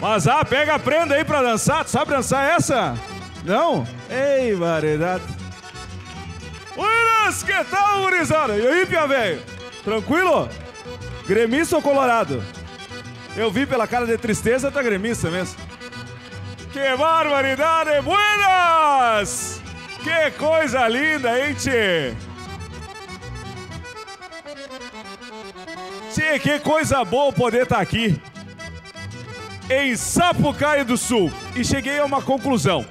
Mas ah, pega a prenda aí pra dançar. Tu sabe dançar essa? Não? Ei, variedade. Buenas, que tal, gurizada? E aí, pia velho? Tranquilo? Gremista ou colorado? Eu vi pela cara de tristeza, tá gremista mesmo. Que barbaridade! Buenas! Que coisa linda, hein, tchê? Tchê, que coisa boa poder estar aqui em Sapucaia do Sul e cheguei a uma conclusão.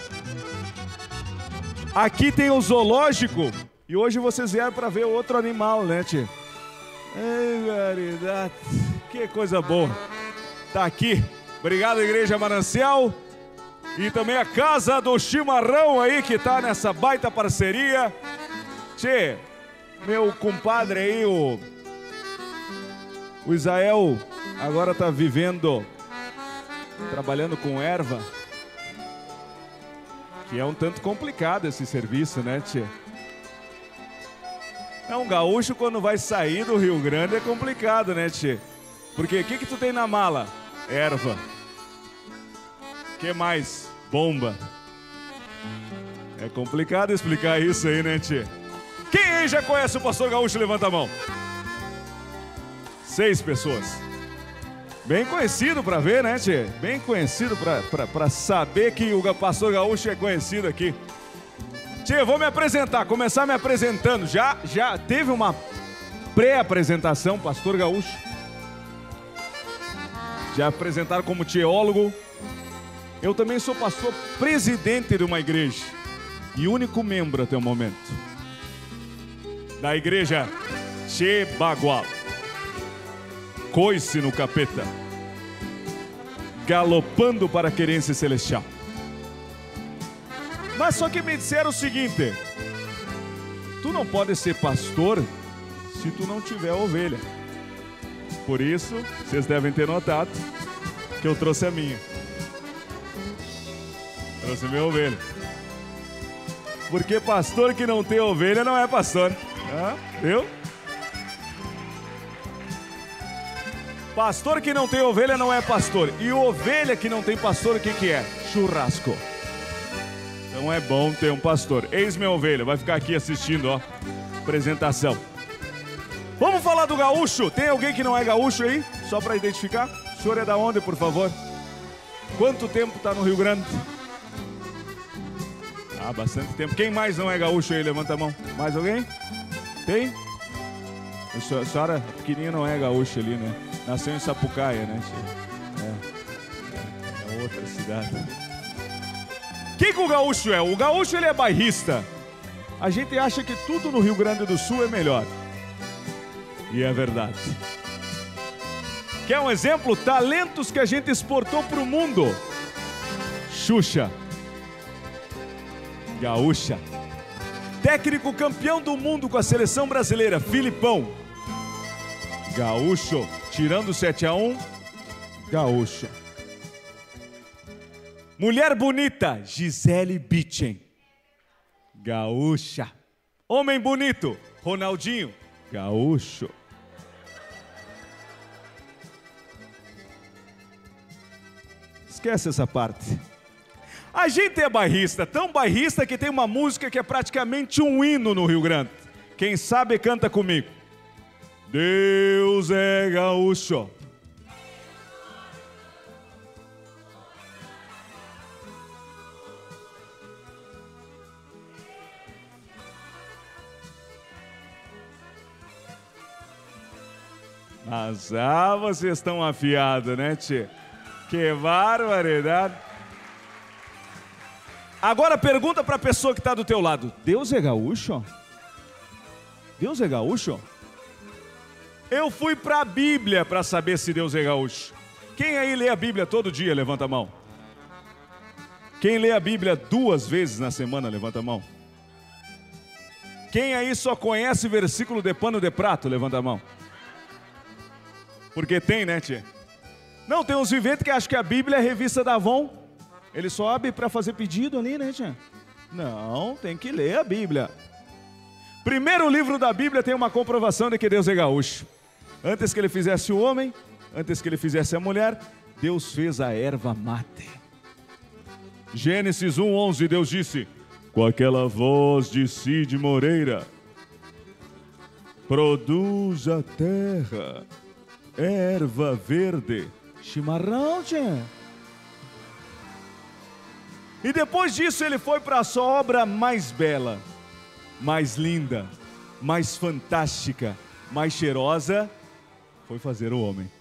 Aqui tem o zoológico e hoje vocês vieram para ver outro animal, né, tchê? Ei. Que coisa boa. Tá aqui. Obrigado, Igreja Manancial. E também a Casa do Chimarrão aí, que tá nessa baita parceria. Tchê, meu compadre aí, o, o Israel, agora tá vivendo, trabalhando com erva. Que é um tanto complicado esse serviço, né, Tchê? É um gaúcho quando vai sair do Rio Grande é complicado, né, Tchê? Porque o que, que tu tem na mala? Erva. que mais? Bomba. É complicado explicar isso aí, né, Tchê? Quem aí já conhece o pastor gaúcho? Levanta a mão. Seis pessoas. Bem conhecido para ver, né, Tchê? Bem conhecido para saber que o pastor gaúcho é conhecido aqui. Tia, vou me apresentar, começar me apresentando. Já, já teve uma pré-apresentação, Pastor Gaúcho. Já apresentaram como teólogo. Eu também sou pastor presidente de uma igreja e único membro até o momento da igreja Chebagual. Coice no capeta, galopando para a querência celestial. Mas só que me disseram o seguinte: tu não pode ser pastor se tu não tiver ovelha. Por isso, vocês devem ter notado que eu trouxe a minha. Trouxe minha ovelha. Porque pastor que não tem ovelha não é pastor. Ah, viu? Pastor que não tem ovelha não é pastor. E ovelha que não tem pastor, o que, que é? Churrasco. Então é bom ter um pastor. Eis minha ovelha, vai ficar aqui assistindo, ó. Apresentação. Vamos falar do gaúcho. Tem alguém que não é gaúcho aí? Só para identificar? O senhor é da onde, por favor? Quanto tempo está no Rio Grande? Ah, bastante tempo. Quem mais não é gaúcho aí? Levanta a mão. Mais alguém? Tem? A senhora pequenininha não é gaúcha ali, né? Nasceu em Sapucaia, né? É, é outra cidade que, que o gaúcho é? O gaúcho ele é bairrista. A gente acha que tudo no Rio Grande do Sul é melhor. E é verdade. Quer um exemplo? Talentos que a gente exportou para o mundo. Xuxa. Gaúcha. Técnico campeão do mundo com a seleção brasileira, Filipão. Gaúcho. Tirando 7 a 1 Gaúcho. Mulher bonita, Gisele Bündchen. Gaúcha. Homem bonito, Ronaldinho. Gaúcho. Esquece essa parte. A gente é bairrista, tão bairrista que tem uma música que é praticamente um hino no Rio Grande. Quem sabe canta comigo. Deus é gaúcho. Mas ah, vocês estão afiados, né, tchê? Que barbaridade. Agora pergunta para a pessoa que está do teu lado: Deus é gaúcho? Deus é gaúcho? Eu fui para a Bíblia para saber se Deus é gaúcho. Quem aí lê a Bíblia todo dia? Levanta a mão. Quem lê a Bíblia duas vezes na semana? Levanta a mão. Quem aí só conhece versículo de pano de prato? Levanta a mão. Porque tem, né, tia? Não, tem uns viventes que acham que a Bíblia é revista da Avon. Ele só abre para fazer pedido ali, né, tia? Não, tem que ler a Bíblia. Primeiro livro da Bíblia tem uma comprovação de que Deus é gaúcho. Antes que ele fizesse o homem, antes que ele fizesse a mulher, Deus fez a erva mate. Gênesis 1:11 Deus disse: Com aquela voz de Cid Moreira, produz a terra erva verde, chimarrão, tchê. E depois disso ele foi para a sua obra mais bela, mais linda, mais fantástica, mais cheirosa, foi fazer o homem.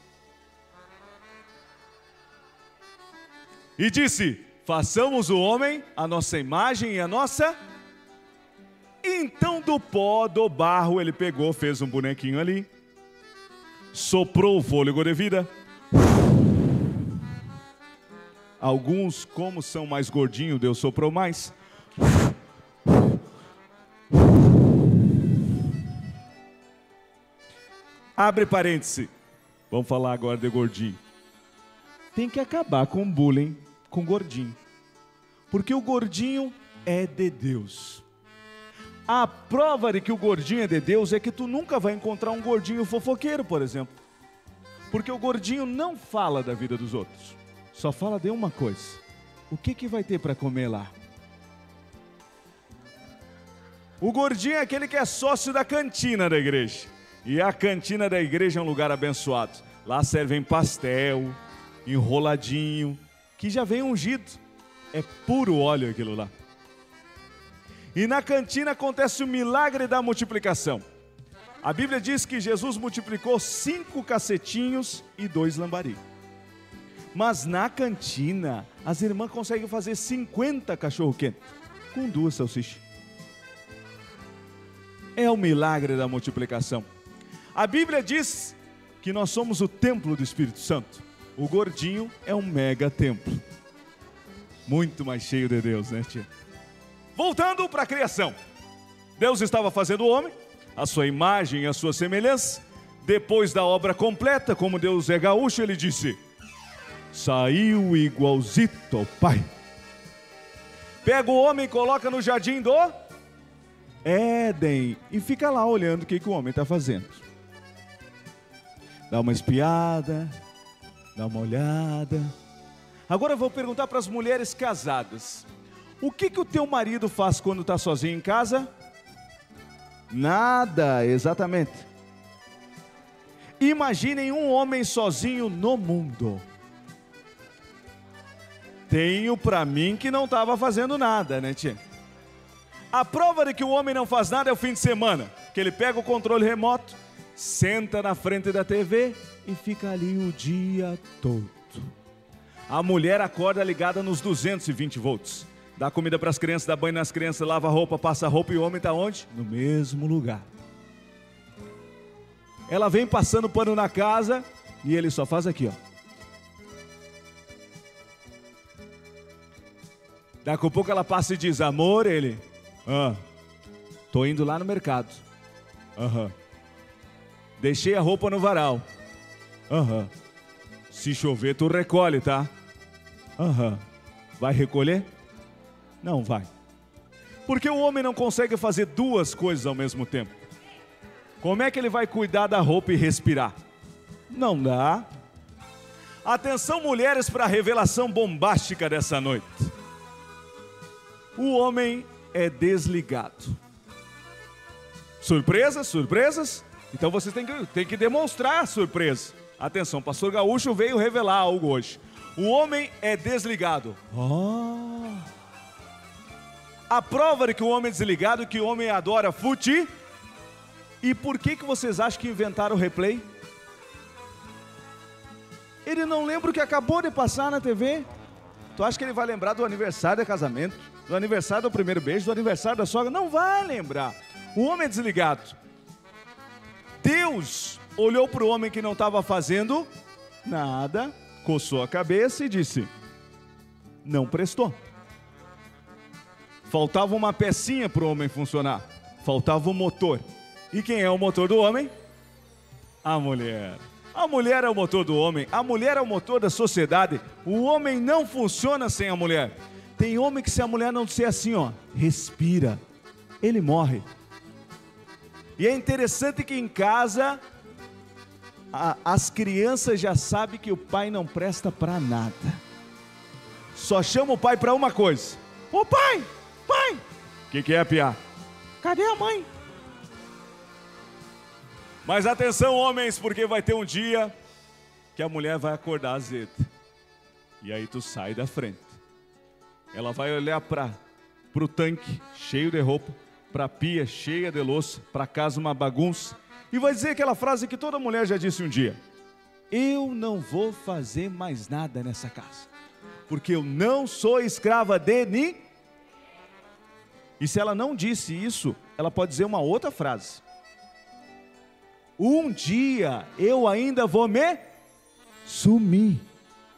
E disse: Façamos o homem a nossa imagem e a nossa. Então do pó, do barro, ele pegou, fez um bonequinho ali, soprou o fôlego de vida. Alguns, como são mais gordinhos, Deus soprou mais. Abre parêntese. Vamos falar agora de gordinho. Tem que acabar com o bullying com gordinho. Porque o gordinho é de Deus. A prova de que o gordinho é de Deus é que tu nunca vai encontrar um gordinho fofoqueiro, por exemplo. Porque o gordinho não fala da vida dos outros. Só fala de uma coisa. O que que vai ter para comer lá? O gordinho é aquele que é sócio da cantina da igreja. E a cantina da igreja é um lugar abençoado. Lá servem pastel, enroladinho, que já vem ungido. É puro óleo aquilo lá. E na cantina acontece o milagre da multiplicação. A Bíblia diz que Jesus multiplicou cinco cacetinhos e dois lambari. Mas na cantina, as irmãs conseguem fazer 50 cachorro-quente com duas salsichas. É o milagre da multiplicação. A Bíblia diz que nós somos o templo do Espírito Santo. O gordinho é um mega templo. Muito mais cheio de Deus, né, tia? Voltando para a criação. Deus estava fazendo o homem, a sua imagem e a sua semelhança. Depois da obra completa, como Deus é gaúcho, ele disse: Saiu igualzito ao Pai. Pega o homem e coloca no jardim do Éden e fica lá olhando o que, que o homem está fazendo. Dá uma espiada, Dá uma olhada. Agora eu vou perguntar para as mulheres casadas: o que, que o teu marido faz quando está sozinho em casa? Nada, exatamente. Imaginem um homem sozinho no mundo. Tenho para mim que não estava fazendo nada, né, tia? A prova de que o homem não faz nada é o fim de semana, que ele pega o controle remoto, senta na frente da TV e fica ali o dia todo. A mulher acorda ligada nos 220 volts. Dá comida para as crianças, dá banho nas crianças, lava roupa, passa roupa e o homem está onde? No mesmo lugar. Ela vem passando pano na casa e ele só faz aqui, ó. Daqui a pouco ela passa e diz: Amor, ele, ah, tô indo lá no mercado. Aham. Deixei a roupa no varal. Aham. Se chover, tu recolhe, tá? Aham. Vai recolher? Não vai. Porque o homem não consegue fazer duas coisas ao mesmo tempo. Como é que ele vai cuidar da roupa e respirar? Não dá. Atenção, mulheres, para a revelação bombástica dessa noite. O homem é desligado. Surpresas, surpresas? Então vocês têm que, têm que demonstrar surpresa. Atenção, pastor Gaúcho veio revelar algo hoje. O homem é desligado. Oh. A prova de que o homem é desligado é que o homem adora fute. E por que, que vocês acham que inventaram o replay? Ele não lembra o que acabou de passar na TV. Tu acha que ele vai lembrar do aniversário de casamento, do aniversário do primeiro beijo, do aniversário da sogra? Não vai lembrar. O homem é desligado. Deus olhou para o homem que não estava fazendo nada, coçou a cabeça e disse: Não prestou. Faltava uma pecinha para o homem funcionar, faltava o um motor. E quem é o motor do homem? A mulher. A mulher é o motor do homem, a mulher é o motor da sociedade. O homem não funciona sem a mulher. Tem homem que se a mulher não disser assim, ó, respira, ele morre. E é interessante que em casa a, as crianças já sabem que o pai não presta para nada. Só chama o pai para uma coisa: Ô pai, pai! O que, que é, Piá? Cadê a mãe? Mas atenção, homens, porque vai ter um dia que a mulher vai acordar azedo. E aí tu sai da frente. Ela vai olhar para o tanque cheio de roupa, para a pia cheia de louça, para casa uma bagunça, e vai dizer aquela frase que toda mulher já disse um dia: Eu não vou fazer mais nada nessa casa, porque eu não sou escrava de ninguém. E se ela não disse isso, ela pode dizer uma outra frase: Um dia eu ainda vou me sumir.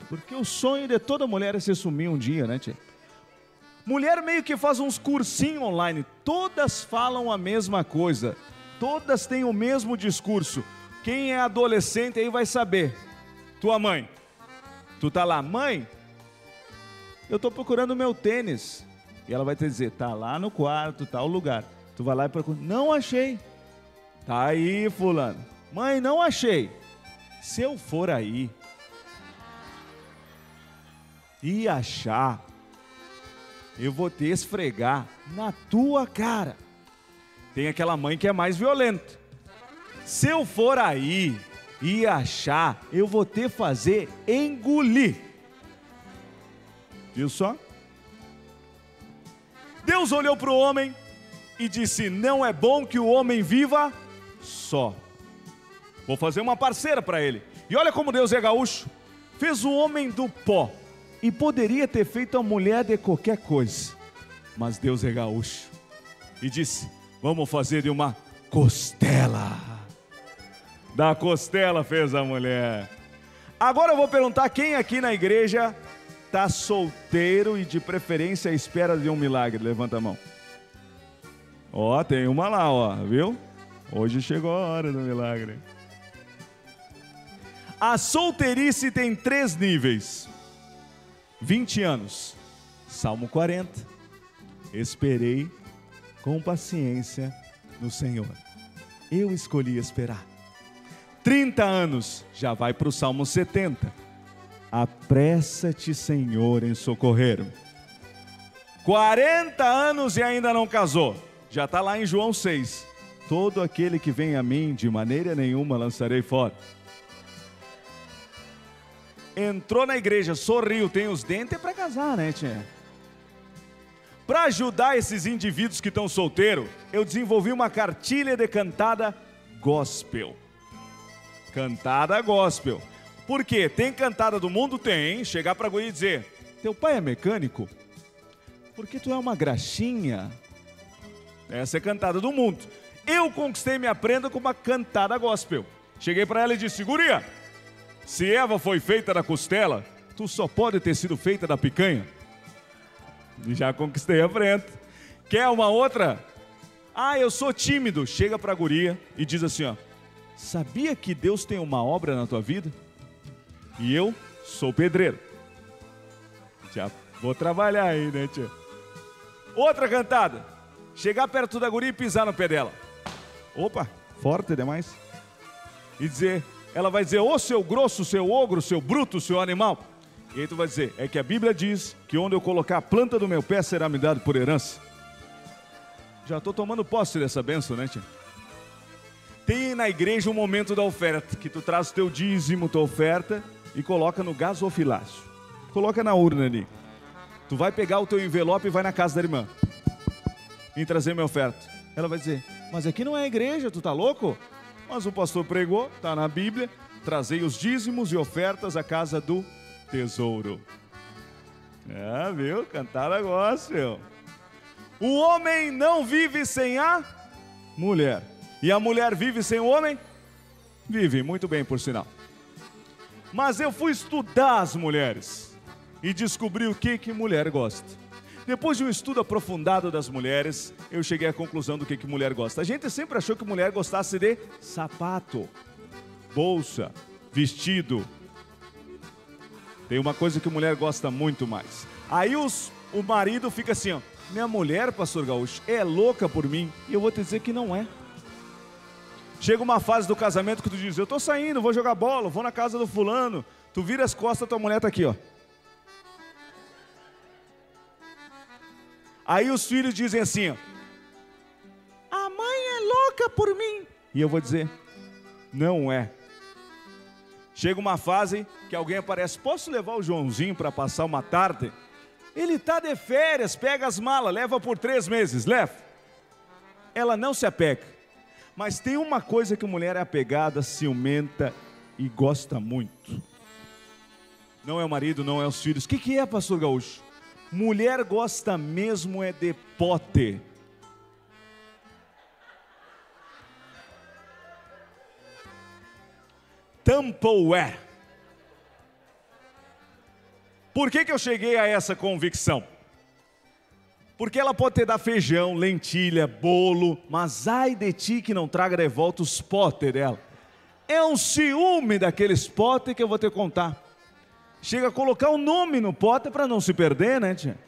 Porque o sonho de toda mulher é se sumir um dia, né, tia? Mulher meio que faz uns cursinhos online, todas falam a mesma coisa, todas têm o mesmo discurso. Quem é adolescente aí vai saber. Tua mãe, tu tá lá, mãe, eu tô procurando meu tênis. E ela vai te dizer, tá lá no quarto, tá o lugar. Tu vai lá e procura, não achei. Tá aí, fulano. Mãe, não achei. Se eu for aí, e achar, eu vou te esfregar na tua cara. Tem aquela mãe que é mais violenta. Se eu for aí e achar, eu vou te fazer engolir. Viu só? Deus olhou para o homem e disse: Não é bom que o homem viva só. Vou fazer uma parceira para ele. E olha como Deus é gaúcho. Fez o homem do pó e poderia ter feito a mulher de qualquer coisa, mas Deus é gaúcho e disse: Vamos fazer de uma costela. Da costela fez a mulher. Agora eu vou perguntar quem aqui na igreja está solteiro e de preferência à espera de um milagre. Levanta a mão. Ó, tem uma lá, ó, viu? Hoje chegou a hora do milagre. A solteirice tem três níveis. 20 anos. Salmo 40. Esperei com paciência no Senhor. Eu escolhi esperar. 30 anos, já vai para o Salmo 70. Apressa-te, Senhor, em socorrer-me. 40 anos e ainda não casou. Já está lá em João 6. Todo aquele que vem a mim, de maneira nenhuma lançarei fora entrou na igreja, sorriu, tem os dentes é para casar, né, tia? Para ajudar esses indivíduos que estão solteiros, eu desenvolvi uma cartilha de cantada gospel. Cantada gospel. Por quê? Tem cantada do mundo? Tem. Chegar para a e dizer: Teu pai é mecânico? Porque tu é uma graxinha. Essa é cantada do mundo. Eu conquistei minha prenda com uma cantada gospel. Cheguei para ela e disse: Guria, se Eva foi feita da costela, tu só pode ter sido feita da picanha. Já conquistei a frente. Quer uma outra? Ah, eu sou tímido. Chega para a guria e diz assim, ó. Sabia que Deus tem uma obra na tua vida? E eu sou pedreiro. Já vou trabalhar aí, né, tia? Outra cantada. Chegar perto da guria e pisar no pé dela. Opa, forte demais. E dizer, ela vai dizer, ô seu grosso, seu ogro, seu bruto, seu animal. E aí tu vai dizer, é que a Bíblia diz que onde eu colocar a planta do meu pé será me dado por herança. Já estou tomando posse dessa benção, né, tia? Tem na igreja um momento da oferta, que tu traz o teu dízimo, tua oferta, e coloca no gasofilácio. Coloca na urna ali. Tu vai pegar o teu envelope e vai na casa da irmã. E trazer minha oferta. Ela vai dizer, mas aqui não é igreja, tu tá louco? Mas o pastor pregou, está na Bíblia, trazei os dízimos e ofertas à casa do tesouro. É, viu? Cantar gospel. O homem não vive sem a mulher. E a mulher vive sem o homem? Vive, muito bem, por sinal. Mas eu fui estudar as mulheres e descobri o que que mulher gosta. Depois de um estudo aprofundado das mulheres, eu cheguei à conclusão do que, que mulher gosta. A gente sempre achou que mulher gostasse de sapato, bolsa, vestido. Tem uma coisa que mulher gosta muito mais. Aí os, o marido fica assim, ó, minha mulher, pastor Gaúcho, é louca por mim. E eu vou te dizer que não é. Chega uma fase do casamento que tu diz: Eu tô saindo, vou jogar bola, vou na casa do fulano. Tu vira as costas, tua mulher tá aqui, ó. Aí os filhos dizem assim: A mãe é louca por mim. E eu vou dizer: Não é. Chega uma fase que alguém aparece: Posso levar o Joãozinho para passar uma tarde? Ele está de férias, pega as malas, leva por três meses, leva. Ela não se apega. Mas tem uma coisa que a mulher é apegada, ciumenta e gosta muito. Não é o marido, não é os filhos. O que, que é, pastor Gaúcho? Mulher gosta mesmo é de pote. Tupperware. Por que, que eu cheguei a essa convicção? Porque ela pode ter dar feijão, lentilha, bolo, mas ai de ti que não traga de volta os potes dela. É um ciúme daqueles potes que eu vou te contar. Chega a colocar o um nome no pote para não se perder, né, tia?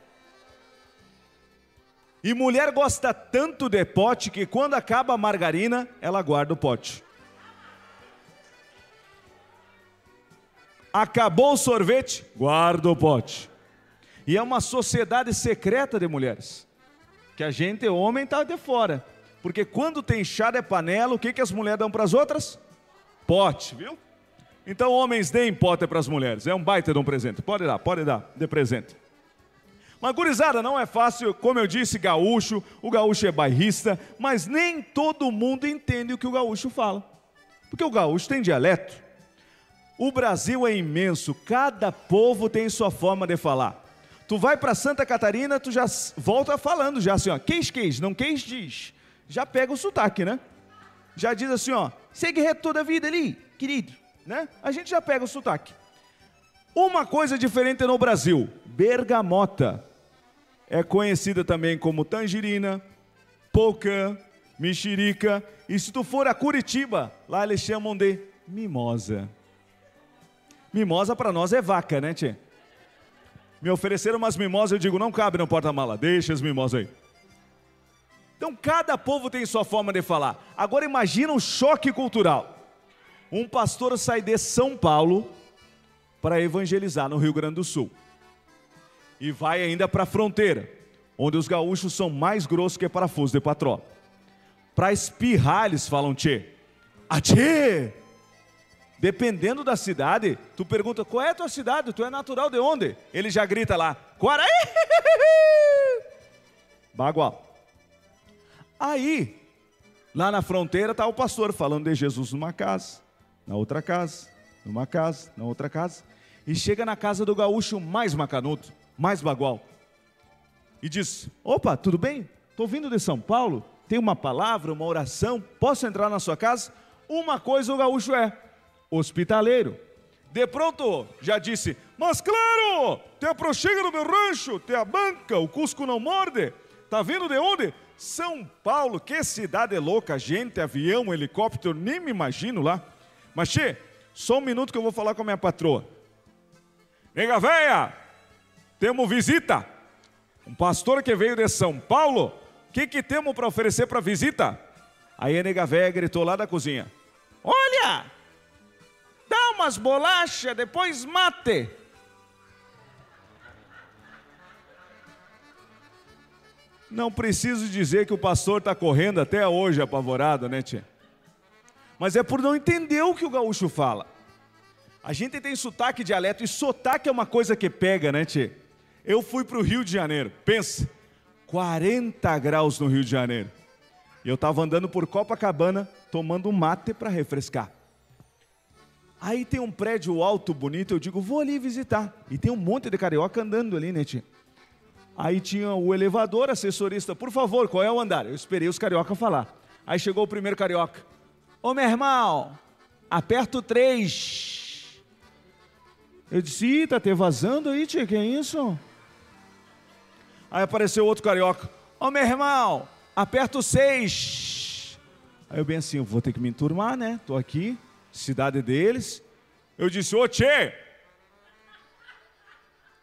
E mulher gosta tanto de pote que quando acaba a margarina, ela guarda o pote. Acabou o sorvete, guarda o pote. E é uma sociedade secreta de mulheres. Que a gente, homem, está de fora. Porque quando tem chá de panela, o que, que as mulheres dão para as outras? Pote, viu? Então, homens, deem pote para as mulheres. É um baita de um presente. Pode dar, pode dar, de presente. Mas, gurizada, não é fácil. Como eu disse, gaúcho. O gaúcho é bairrista. Mas nem todo mundo entende o que o gaúcho fala. Porque o gaúcho tem dialeto. O Brasil é imenso. Cada povo tem sua forma de falar. Tu vai para Santa Catarina, tu já volta falando já assim, ó, queijo, queijo, não queijo, diz. Já pega o sotaque, né? Já diz assim, ó, segue reto toda a vida ali, querido, né? A gente já pega o sotaque. Uma coisa diferente no Brasil, bergamota. É conhecida também como tangerina, pocã, mexerica. E se tu for a Curitiba, lá eles chamam de mimosa. Mimosa para nós é vaca, né, tia? me ofereceram umas mimosas, eu digo, não cabe no porta-mala, deixa as mimosas aí. Então cada povo tem sua forma de falar. Agora imagina um choque cultural. Um pastor sai de São Paulo para evangelizar no Rio Grande do Sul. E vai ainda para a fronteira, onde os gaúchos são mais grossos que parafuso de patró. Para espirrar, eles falam tchê. Atchê! Dependendo da cidade, tu pergunta qual é a tua cidade, tu é natural de onde? Ele já grita lá, Quaraí! Bagual. Aí, lá na fronteira está o pastor falando de Jesus numa casa, na outra casa, numa casa, na outra casa. E chega na casa do gaúcho mais macanudo, mais bagual. E diz: Opa, tudo bem? Estou vindo de São Paulo, tem uma palavra, uma oração, posso entrar na sua casa? Uma coisa o gaúcho é, hospitaleiro. De pronto, já disse: Mas claro, te aproxega no meu rancho, te a banca, o Cusco não morde. Tá vindo de onde? São Paulo, que cidade louca, gente, avião, helicóptero, nem me imagino lá. Mas, che, só um minuto que eu vou falar com a minha patroa. Nega véia, temos visita. Um pastor que veio de São Paulo, o que, que temos para oferecer para visita? Aí a nega véia gritou lá da cozinha: Olha, dá umas bolachas, depois mate. Não preciso dizer que o pastor está correndo até hoje apavorado, né, tia? Mas é por não entender o que o gaúcho fala. A gente tem sotaque dialeto, e sotaque é uma coisa que pega, né, tia? Eu fui para o Rio de Janeiro, pensa, 40 graus no Rio de Janeiro. E eu estava andando por Copacabana, tomando mate para refrescar. Aí tem um prédio alto, bonito, eu digo, vou ali visitar. E tem um monte de carioca andando ali, né, tia? Aí tinha o elevador, assessorista, por favor, qual é o andar? Eu esperei os carioca falar. Aí chegou o primeiro carioca. Ô meu irmão, aperta o 3. Eu disse, ih, tá te vazando aí, tia, que é isso? Aí apareceu outro carioca. Ô meu irmão, aperta o 6. Aí eu bem assim, eu vou ter que me enturmar, né? Tô aqui cidade deles. Eu disse, ô Tchê,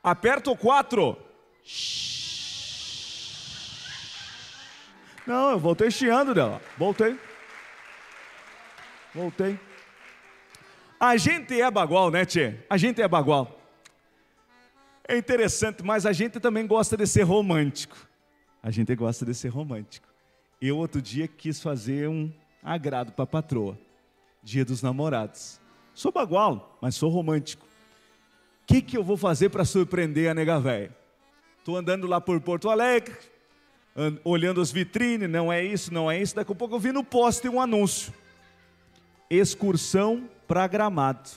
aperta o 4. Não, eu voltei chiando dela. Voltei. Voltei. A gente é bagual, né, Tchê? A gente é bagual. É interessante, mas a gente também gosta de ser romântico. A gente gosta de ser romântico. Eu, outro dia, quis fazer um agrado para a patroa. Dia dos namorados. Sou bagual, mas sou romântico. O que, que eu vou fazer para surpreender a nega velha? Estou andando lá por Porto Alegre, olhando as vitrines, não é isso, não é isso. Daqui a pouco eu vi no poste um anúncio. Excursão para Gramado.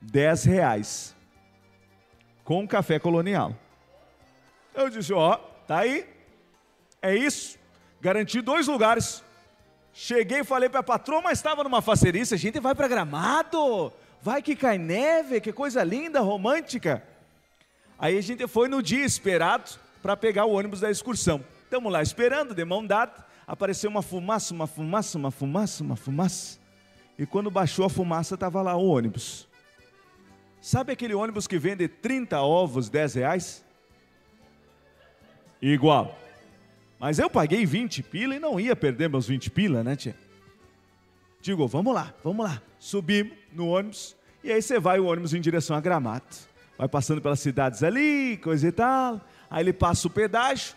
10 reais. Com café colonial. Eu disse, ó, tá aí. É isso. Garanti dois lugares. Cheguei e falei para a patroa, mas estava numa facerice. A gente vai para Gramado. Vai que cai neve, que coisa linda, romântica. Aí a gente foi no dia esperado para pegar o ônibus da excursão. Estamos lá esperando, de mão dada. Apareceu uma fumaça, uma fumaça, uma fumaça, uma fumaça. E quando baixou a fumaça, estava lá o ônibus. Sabe aquele ônibus que vende 30 ovos, 10 reais? Igual. Mas eu paguei 20 pila e não ia perder meus 20 pila, né, tia? Digo, vamos lá, vamos lá. Subimos no ônibus e aí você vai o ônibus em direção a Gramado. Vai passando pelas cidades ali, coisa e tal. Aí ele passa o pedágio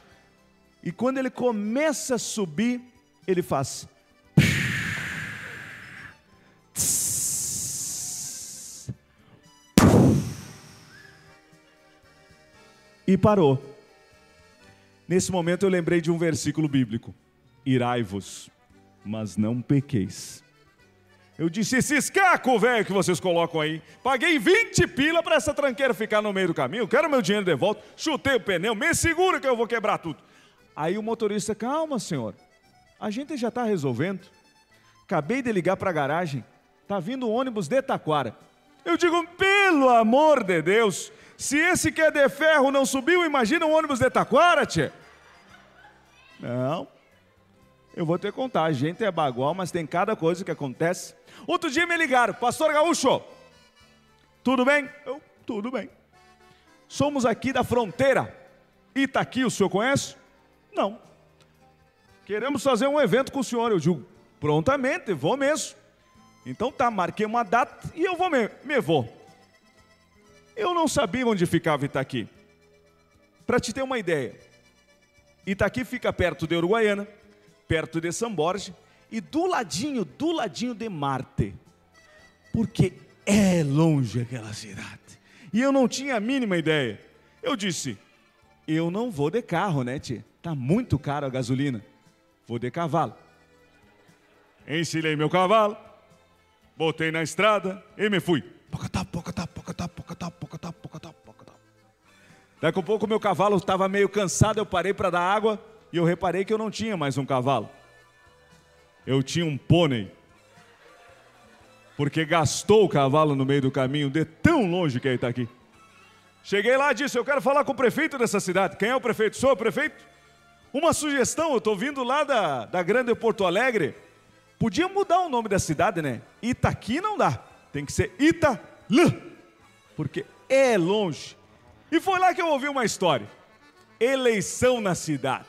e quando ele começa a subir, ele faz e parou. Nesse momento eu lembrei de um versículo bíblico: Irai-vos, mas não pequeis. Eu disse: esse escaco velho que vocês colocam aí, paguei 20 pila para essa tranqueira ficar no meio do caminho, quero meu dinheiro de volta, chutei o pneu, me segura que eu vou quebrar tudo. Aí o motorista: calma, senhor, a gente já está resolvendo. Acabei de ligar para a garagem, está vindo o ônibus de Taquara. Eu digo: pelo amor de Deus, se esse que é de ferro não subiu, imagina um ônibus de Taquara, tchê. Não. Eu vou que contar. A gente é bagual, mas tem cada coisa que acontece. Outro dia me ligaram, Pastor Gaúcho, tudo bem? Eu, tudo bem. Somos aqui da fronteira. Itaqui, o senhor conhece? Não. Queremos fazer um evento com o senhor. Eu digo, prontamente, vou mesmo. Então tá, marquei uma data e eu vou me, me vou. Eu não sabia onde ficava Itaqui. Para te ter uma ideia, Itaqui fica perto de Uruguaiana, perto de São Borges e do ladinho, do ladinho de Marte. Porque é longe aquela cidade. E eu não tinha a mínima ideia. Eu disse: "Eu não vou de carro, né, tia? Tá muito caro a gasolina. Vou de cavalo." Ensinei meu cavalo, botei na estrada e me fui. Pocatá, pocatá, pocatá, pocatá, pocatá, pocatá, pocatá. Daqui a pouco meu cavalo estava meio cansado, eu parei para dar água e eu reparei que eu não tinha mais um cavalo. Eu tinha um pônei. Porque gastou o cavalo no meio do caminho, de tão longe que ele está aqui. Cheguei lá e disse: Eu quero falar com o prefeito dessa cidade. Quem é o prefeito? Sou o prefeito? Uma sugestão, eu estou vindo lá da, da Grande Porto Alegre. Podia mudar o nome da cidade, né? Itaqui não dá. Tem que ser Italã, porque é longe. E foi lá que eu ouvi uma história. Eleição na cidade.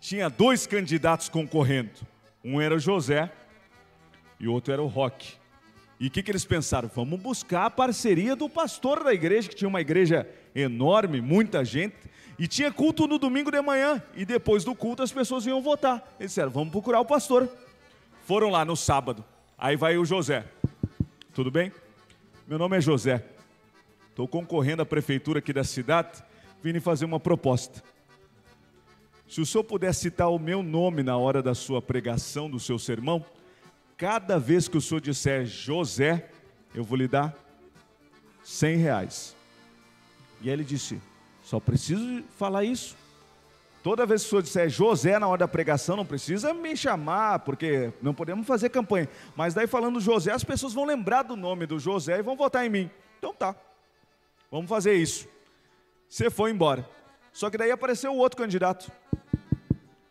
Tinha dois candidatos concorrendo. Um era o José e o outro era o Roque. E o que, que eles pensaram? Vamos buscar a parceria do pastor da igreja, que tinha uma igreja enorme, muita gente, e tinha culto no domingo de manhã. E depois do culto as pessoas iam votar. Eles disseram: vamos procurar o pastor. Foram lá no sábado. Aí vai o José. Tudo bem? Meu nome é José. Estou concorrendo à prefeitura aqui da cidade. Vim fazer uma proposta. Se o senhor puder citar o meu nome na hora da sua pregação, do seu sermão, cada vez que o senhor disser José, eu vou lhe dar cem reais. E ele disse: só preciso falar isso. Toda vez que o senhor disser José na hora da pregação, não precisa me chamar, porque não podemos fazer campanha. Mas daí falando José, as pessoas vão lembrar do nome do José e vão votar em mim. Então tá, vamos fazer isso. Você foi embora. Só que daí apareceu outro candidato.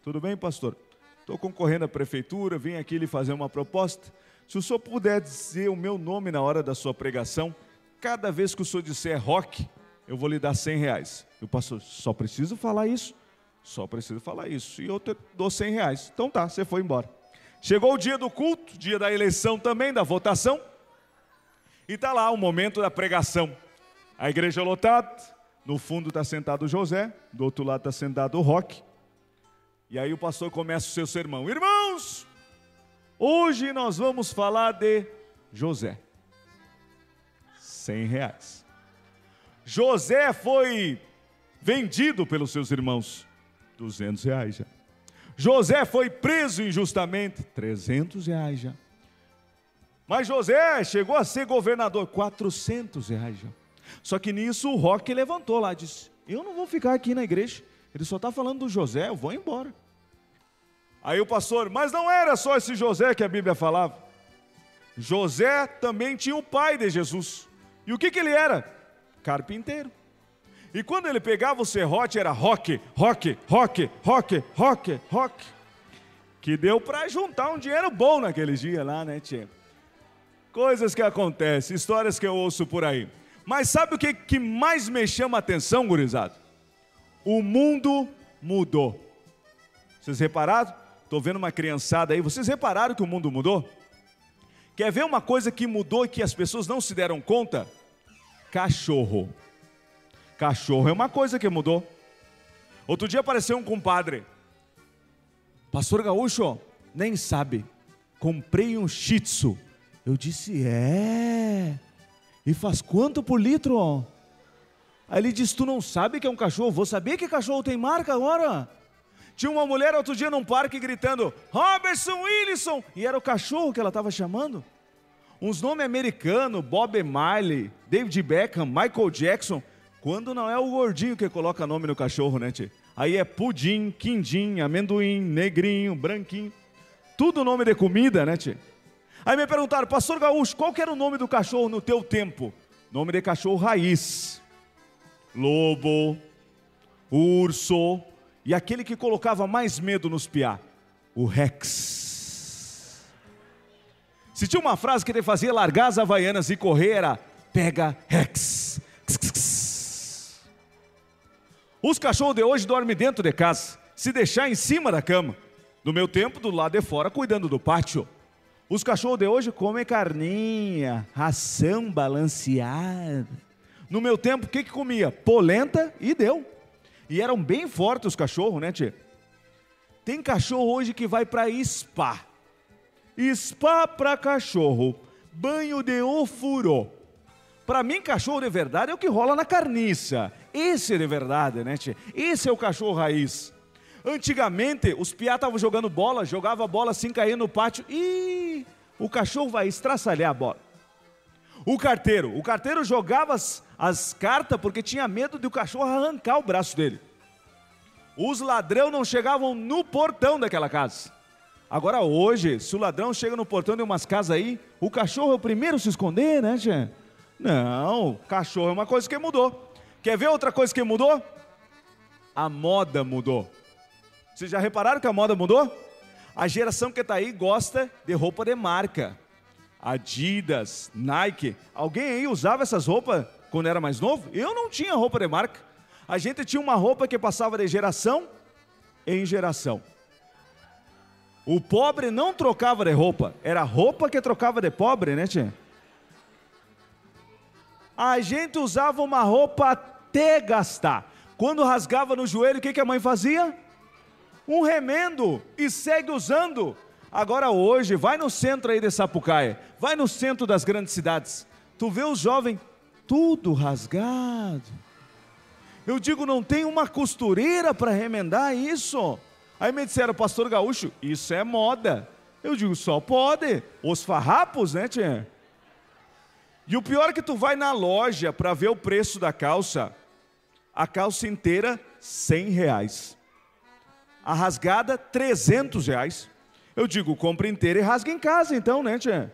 Tudo bem, pastor? Estou concorrendo à prefeitura, vim aqui lhe fazer uma proposta. Se o senhor puder dizer o meu nome na hora da sua pregação, cada vez que o senhor disser rock, eu vou lhe dar 100 reais. O pastor, só preciso falar isso? Só preciso falar isso. E eu te dou 100 reais. Então tá, você foi embora. Chegou o dia do culto, dia da eleição também, da votação. E está lá o momento da pregação. A igreja lotada, no fundo está sentado o José, do outro lado está sentado o Roque. E aí o pastor começa o seu sermão. Irmãos, hoje nós vamos falar de José. Cem reais. José foi vendido pelos seus irmãos. Duzentos reais já. José foi preso injustamente. Trezentos reais já. Mas José chegou a ser governador. Quatrocentos reais já. Só que nisso o Roque levantou lá disse: Eu não vou ficar aqui na igreja. Ele só está falando do José, eu vou embora. Aí o pastor, mas não era só esse José que a Bíblia falava. José também tinha o pai de Jesus. E o que, que ele era? Carpinteiro. E quando ele pegava o serrote, era rock, rock, rock, rock, rock, rock. Que deu para juntar um dinheiro bom naquele dia lá, né, tia? Coisas que acontecem, histórias que eu ouço por aí. Mas sabe o que, que mais me chama a atenção, gurizado? O mundo mudou. Vocês repararam? Estou vendo uma criançada aí. Vocês repararam que o mundo mudou? Quer ver uma coisa que mudou e que as pessoas não se deram conta? Cachorro. Cachorro é uma coisa que mudou. Outro dia apareceu um compadre. Pastor Gaúcho, nem sabe. Comprei um shih tzu. Eu disse, é. E faz quanto por litro? Aí ele disse: Tu não sabe que é um cachorro? Vou saber que cachorro tem marca agora. Tinha uma mulher outro dia num parque gritando: Robertson Wilson! E era o cachorro que ela estava chamando. Uns nomes americanos: Bob Marley, David Beckham, Michael Jackson. Quando não é o gordinho que coloca nome no cachorro, né, tia? Aí é pudim, quindim, amendoim, negrinho, branquinho. Tudo nome de comida, né, tia? Aí me perguntaram, pastor Gaúcho, qual que era o nome do cachorro no teu tempo? Nome de cachorro raiz. Lobo, urso e aquele que colocava mais medo nos piá, o Rex. Se tinha uma frase que ele fazia largar as havaianas e correr, era pega Rex. Os cachorros de hoje dormem dentro de casa, se deixar em cima da cama. No meu tempo, do lado de fora, cuidando do pátio. Os cachorros de hoje comem carninha, ração balanceada. No meu tempo, o que, que comia? Polenta e deu. E eram bem fortes os cachorros, né, tia? Tem cachorro hoje que vai para spa. Spa para cachorro. Banho de ofurô. Para mim, cachorro de verdade é o que rola na carniça. Esse é de verdade, né, tia? Esse é o cachorro raiz. Antigamente, os piá estavam jogando bola, jogava a bola assim, caía no pátio, e o cachorro vai estraçalhar a bola. O carteiro, o carteiro jogava as, as cartas porque tinha medo de o cachorro arrancar o braço dele. Os ladrão não chegavam no portão daquela casa. Agora hoje, se o ladrão chega no portão de umas casas aí, o cachorro é o primeiro a se esconder, né, gente? Não, cachorro é uma coisa que mudou. Quer ver outra coisa que mudou? A moda mudou. Vocês já repararam que a moda mudou? A geração que está aí gosta de roupa de marca. Adidas, Nike. Alguém aí usava essas roupas quando era mais novo? Eu não tinha roupa de marca. A gente tinha uma roupa que passava de geração em geração. O pobre não trocava de roupa, era roupa que trocava de pobre, né, tia? A gente usava uma roupa até gastar. Quando rasgava no joelho, o que, que a mãe fazia? um remendo e segue usando. Agora hoje, vai no centro aí de Sapucaia, vai no centro das grandes cidades, tu vê os jovens tudo rasgado. Eu digo, não tem uma costureira para remendar isso. Aí me disseram, pastor Gaúcho, isso é moda. Eu digo, só pode. Os farrapos, né, tia? E o pior é que tu vai na loja para ver o preço da calça. A calça inteira, 100 reais a rasgada, 300 reais. Eu digo, compra inteira e rasga em casa então, né, tia?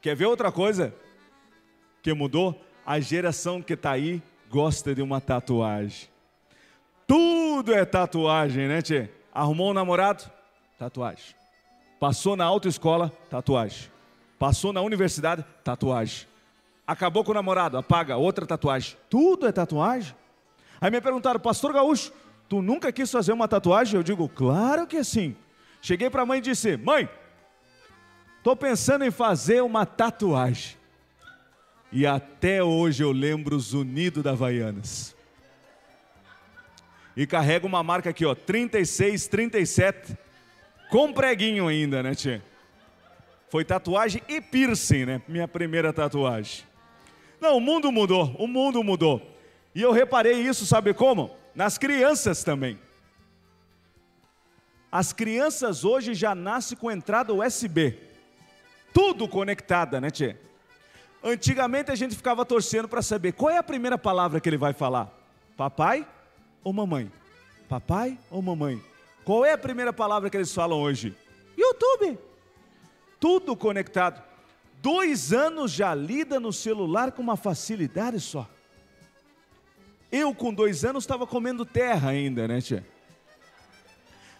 Quer ver outra coisa que mudou? A geração que está aí gosta de uma tatuagem. Tudo é tatuagem, né, tia? Arrumou um namorado? Tatuagem. Passou na autoescola? Tatuagem. Passou na universidade? Tatuagem. Acabou com o namorado? Apaga, outra tatuagem. Tudo é tatuagem. Aí me perguntaram, pastor Gaúcho, Tu nunca quis fazer uma tatuagem? Eu digo, claro que sim. Cheguei para a mãe e disse: Mãe, estou pensando em fazer uma tatuagem. E até hoje eu lembro os Unidos da Havaianas. E carrego uma marca aqui, ó, 36, 37, com preguinho ainda, né, tia? Foi tatuagem e piercing, né? Minha primeira tatuagem. Não, o mundo mudou, o mundo mudou. E eu reparei isso, sabe como? Nas crianças também. As crianças hoje já nascem com entrada USB. Tudo conectada, né, tia? Antigamente a gente ficava torcendo para saber qual é a primeira palavra que ele vai falar: papai ou mamãe? Papai ou mamãe? Qual é a primeira palavra que eles falam hoje? YouTube. Tudo conectado. Dois anos já lida no celular com uma facilidade só. Eu, com dois anos, estava comendo terra ainda, né, tia?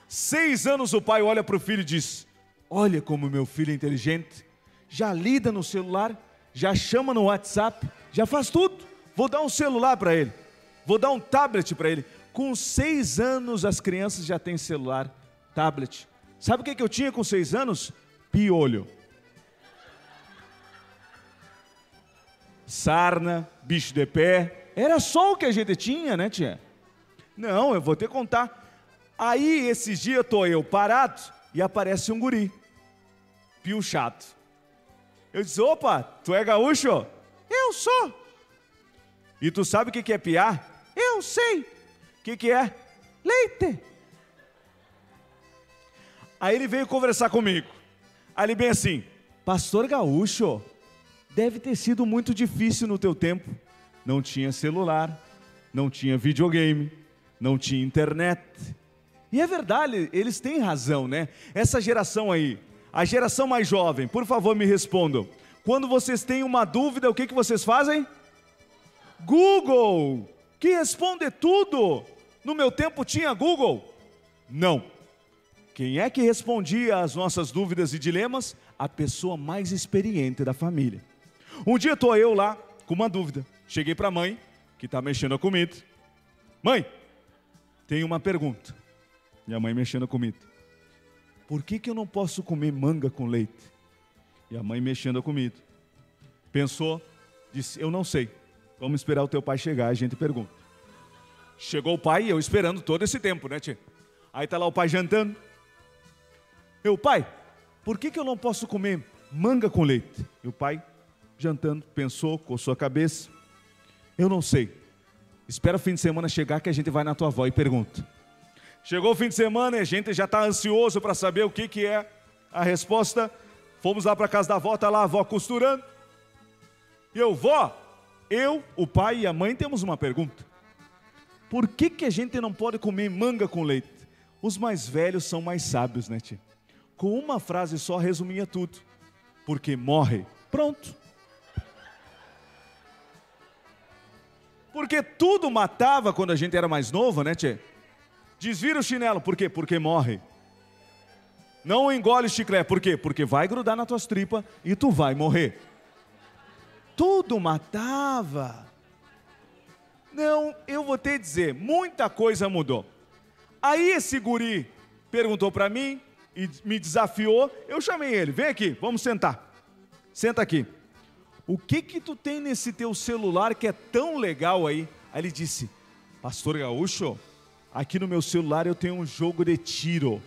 Seis anos o pai olha para o filho e diz: Olha como meu filho é inteligente, já lida no celular já chama no WhatsApp, já faz tudo. Vou dar um celular para ele, vou dar um tablet para ele. Com seis anos as crianças já têm celular, tablet. Sabe o que, que eu tinha com seis anos? Piolho. Sarna, bicho de pé. Era só o que a gente tinha, né, tia? Não, eu vou te contar. Aí, esses dias, estou eu parado e aparece um guri. Pio chato. Eu disse: opa, tu é gaúcho? Eu sou. E tu sabe o que é piar? Eu sei. O que, que é? Leite. Aí ele veio conversar comigo. Ele bem assim: Pastor Gaúcho, deve ter sido muito difícil no teu tempo. Não tinha celular, não tinha videogame, não tinha internet. E é verdade, eles têm razão, né? Essa geração aí, a geração mais jovem, por favor, me respondam. Quando vocês têm uma dúvida, o que, que vocês fazem? Google, que responde tudo. No meu tempo tinha Google? Não. Quem é que respondia às nossas dúvidas e dilemas? A pessoa mais experiente da família. Um dia estou eu lá com uma dúvida. Cheguei para a mãe, que está mexendo a comida. Mãe, tenho uma pergunta. Minha mãe mexendo a comida por que, que eu não posso comer manga com leite? E a mãe mexendo a comida. Pensou, disse, eu não sei. Vamos esperar o teu pai chegar, a gente pergunta. Chegou o pai e eu esperando todo esse tempo, né, tia? Aí tá lá o pai jantando. Meu pai, por que, que eu não posso comer manga com leite? E o pai, jantando, pensou, coçou a cabeça. Eu não sei. Espera o fim de semana chegar que a gente vai na tua avó e pergunta. Chegou o fim de semana e a gente já está ansioso para saber o que, que é a resposta. Fomos lá para casa da avó, está lá a avó costurando. E eu, vó, eu, o pai e a mãe temos uma pergunta. Por que, que a gente não pode comer manga com leite? Os mais velhos são mais sábios, né, tia? Com uma frase só resumia tudo. Porque morre. Pronto. Porque tudo matava quando a gente era mais novo, né, tia? Desvira o chinelo, por quê? Porque morre. Não engole o chiclete, por quê? Porque vai grudar nas tuas tripas e tu vai morrer. Tudo matava. Não, eu vou te dizer, muita coisa mudou. Aí esse guri perguntou para mim e me desafiou, eu chamei ele, vem aqui, vamos sentar. Senta aqui. O que que tu tem nesse teu celular que é tão legal aí? Aí ele disse, Pastor Gaúcho, Aqui no meu celular eu tenho um jogo de tiro.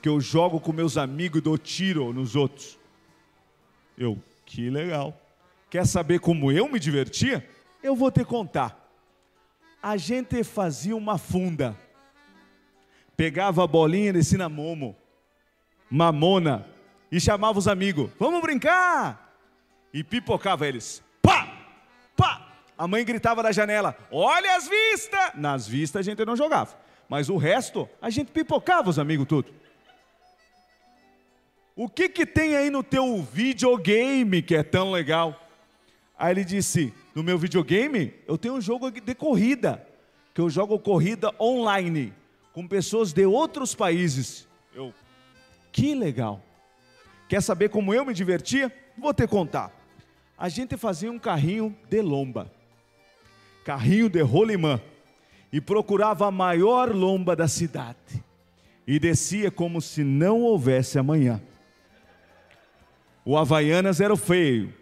Que eu jogo com meus amigos e dou tiro nos outros. Eu, que legal. Quer saber como eu me divertia? Eu vou te contar. A gente fazia uma funda. Pegava a bolinha de cinamomo, mamona, e chamava os amigos: Vamos brincar! E pipocava eles. Pá! Pá! A mãe gritava da janela: Olha as vistas! Nas vistas a gente não jogava, mas o resto a gente pipocava os amigos tudo. O que que tem aí no teu videogame que é tão legal? Aí ele disse: No meu videogame eu tenho um jogo de corrida, que eu jogo corrida online com pessoas de outros países. Eu, que legal! Quer saber como eu me divertia? Vou te contar. A gente fazia um carrinho de lomba carrinho de rolimã, e procurava a maior lomba da cidade. e descia como se não houvesse amanhã. O Havaianas era o feio,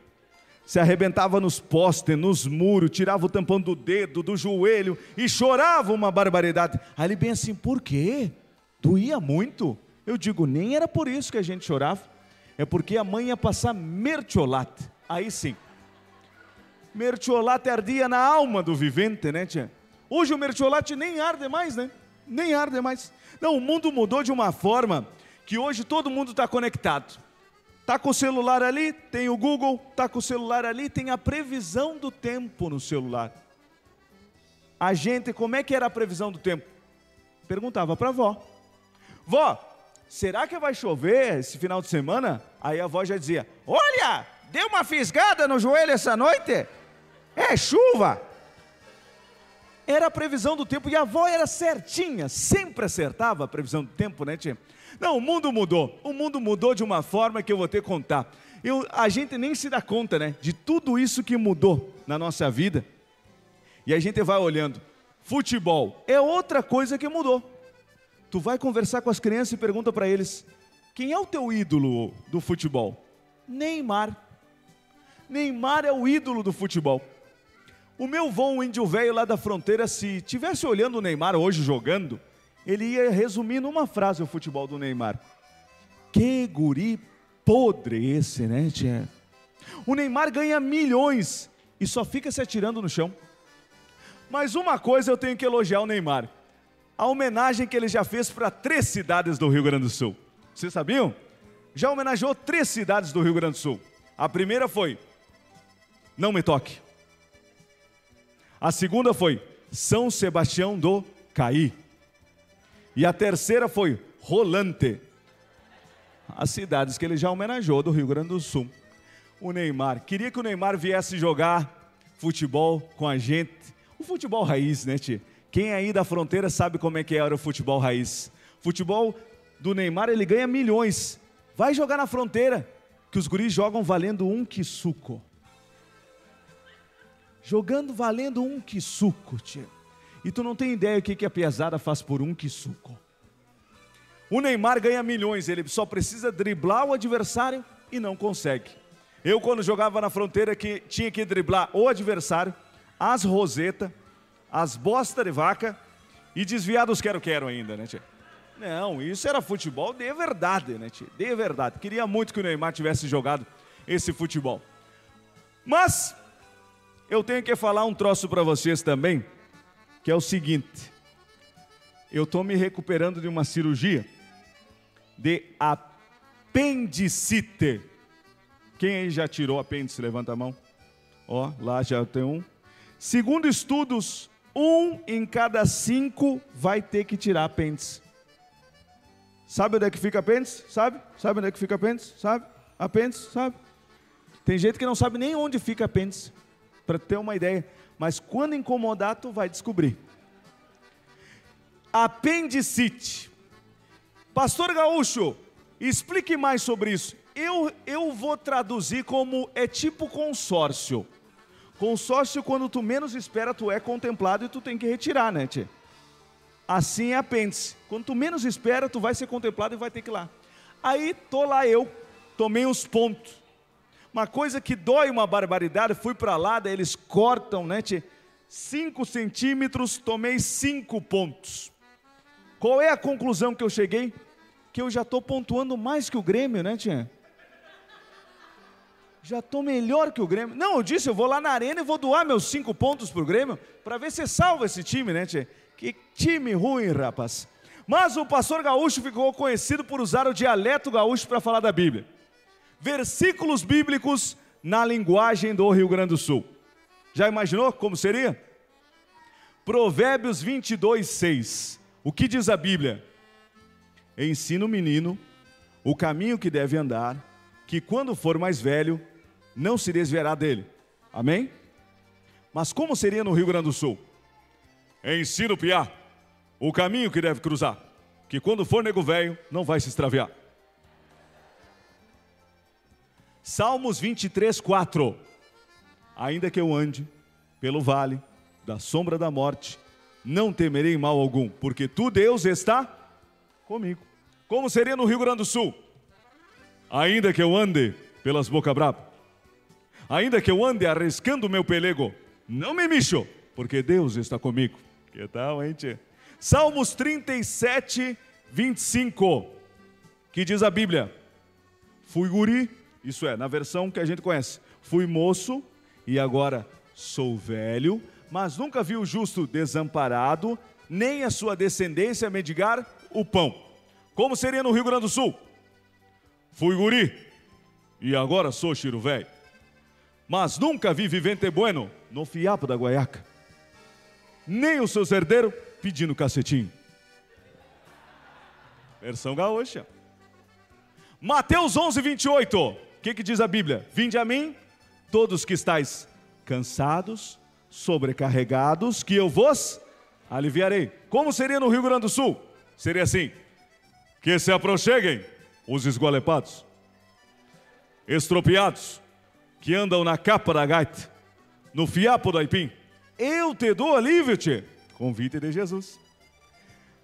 se arrebentava nos postes, nos muros, tirava o tampão do dedo, do joelho e chorava uma barbaridade. Ele bem assim, por quê? Doía muito? Eu digo, nem era por isso que a gente chorava, é porque a mãe ia passar mertiolate. Aí sim. Mertiolate ardia na alma do vivente, né, tia? Hoje o mertiolate nem arde mais, né? Nem arde mais. Não, o mundo mudou de uma forma que hoje todo mundo está conectado. Tá com o celular ali, tem o Google, tá com o celular ali, tem a previsão do tempo no celular. A gente, como é que era a previsão do tempo? Perguntava para a avó. Vó, será que vai chover esse final de semana? Aí a avó já dizia: Olha, deu uma fisgada no joelho essa noite? É chuva. Era a previsão do tempo e a avó era certinha, sempre acertava a previsão do tempo, né, tia? Não, o mundo mudou. O mundo mudou de uma forma que eu vou ter que contar. Eu, a gente nem se dá conta, né, de tudo isso que mudou na nossa vida. E a gente vai olhando. Futebol é outra coisa que mudou. Tu vai conversar com as crianças e pergunta para eles: quem é o teu ídolo do futebol? Neymar. Neymar é o ídolo do futebol. O meu vô, um índio velho lá da fronteira, se tivesse olhando o Neymar hoje jogando, ele ia resumir numa frase o futebol do Neymar. Que guri podre esse, né, tia? O Neymar ganha milhões e só fica se atirando no chão. Mas uma coisa eu tenho que elogiar o Neymar: a homenagem que ele já fez para três cidades do Rio Grande do Sul. Vocês sabiam? Já homenageou três cidades do Rio Grande do Sul. A primeira foi Não Me Toque. A segunda foi São Sebastião do Caí. E a terceira foi Rolante, as cidades que ele já homenageou do Rio Grande do Sul. O Neymar, queria que o Neymar viesse jogar futebol com a gente. O futebol raiz, né, tio? Quem aí da fronteira sabe como é que era o futebol raiz. Futebol do Neymar, ele ganha milhões. Vai jogar na fronteira, que os guris jogam valendo um quisuco. Jogando valendo um quisuco, tio. E tu não tem ideia o que, que a pesada faz por um suco. O Neymar ganha milhões, ele só precisa driblar o adversário e não consegue. Eu, quando jogava na fronteira, que tinha que driblar o adversário, as rosetas, as bosta de vaca e desviar dos quero-quero ainda, né, tia? Não, isso era futebol de verdade, né, tia? De verdade. Queria muito que o Neymar tivesse jogado esse futebol. Mas, eu tenho que falar um troço para vocês também, que é o seguinte: eu estou me recuperando de uma cirurgia de apendicite. Quem aí já tirou apêndice? Levanta a mão. Ó, lá já tem um. Segundo estudos, um em cada cinco vai ter que tirar apêndice. Sabe onde é que fica apêndice? Sabe? Sabe onde é que fica apêndice? Sabe? Apêndice? Sabe? Tem gente que não sabe nem onde fica apêndice. Para ter uma ideia mas quando incomodar, tu vai descobrir. Apendicite. Pastor Gaúcho, explique mais sobre isso. Eu, eu vou traduzir como é tipo consórcio. Consórcio, quando tu menos espera, tu é contemplado e tu tem que retirar, né, tia? Assim é apêndice. Quando tu menos espera, tu vai ser contemplado e vai ter que ir lá. Aí tô lá eu, tomei os pontos. Uma coisa que dói uma barbaridade, fui para lá, daí eles cortam, né? 5 centímetros, tomei 5 pontos. Qual é a conclusão que eu cheguei? Que eu já estou pontuando mais que o Grêmio, né, Tia? Já estou melhor que o Grêmio. Não, eu disse, eu vou lá na arena e vou doar meus 5 pontos para o Grêmio, para ver se salva esse time, né, Tia? Que time ruim, rapaz. Mas o pastor gaúcho ficou conhecido por usar o dialeto gaúcho para falar da Bíblia versículos bíblicos na linguagem do Rio Grande do Sul. Já imaginou como seria? Provérbios 22, 6. O que diz a Bíblia? Ensina o menino o caminho que deve andar, que quando for mais velho, não se desviará dele. Amém? Mas como seria no Rio Grande do Sul? Ensina o piá o caminho que deve cruzar, que quando for nego velho, não vai se extraviar. Salmos 23, 4. Ainda que eu ande pelo vale da sombra da morte, não temerei mal algum, porque tu, Deus, está comigo. Como seria no Rio Grande do Sul? Ainda que eu ande pelas boca braba, ainda que eu ande arriscando o meu pelego, não me mexo, porque Deus está comigo. Que tal, hein, tchê? Salmos 37, 25, que diz a Bíblia: Fui guri, isso é, na versão que a gente conhece, fui moço e agora sou velho, mas nunca vi o justo desamparado, nem a sua descendência mendigar o pão. Como seria no Rio Grande do Sul? Fui guri e agora sou chiro velho. Mas nunca vi vivente bueno no fiapo da guaiaca. Nem o seu herdeiro pedindo cacetinho. Versão gaúcha. Mateus 11, 28. O que, que diz a Bíblia? Vinde a mim, todos que estáis cansados, sobrecarregados, que eu vos aliviarei. Como seria no Rio Grande do Sul? Seria assim: que se aproxeguem os esgolepados, estropiados, que andam na capa da gaita, no fiapo do aipim. Eu te dou alívio, te. Convite de Jesus.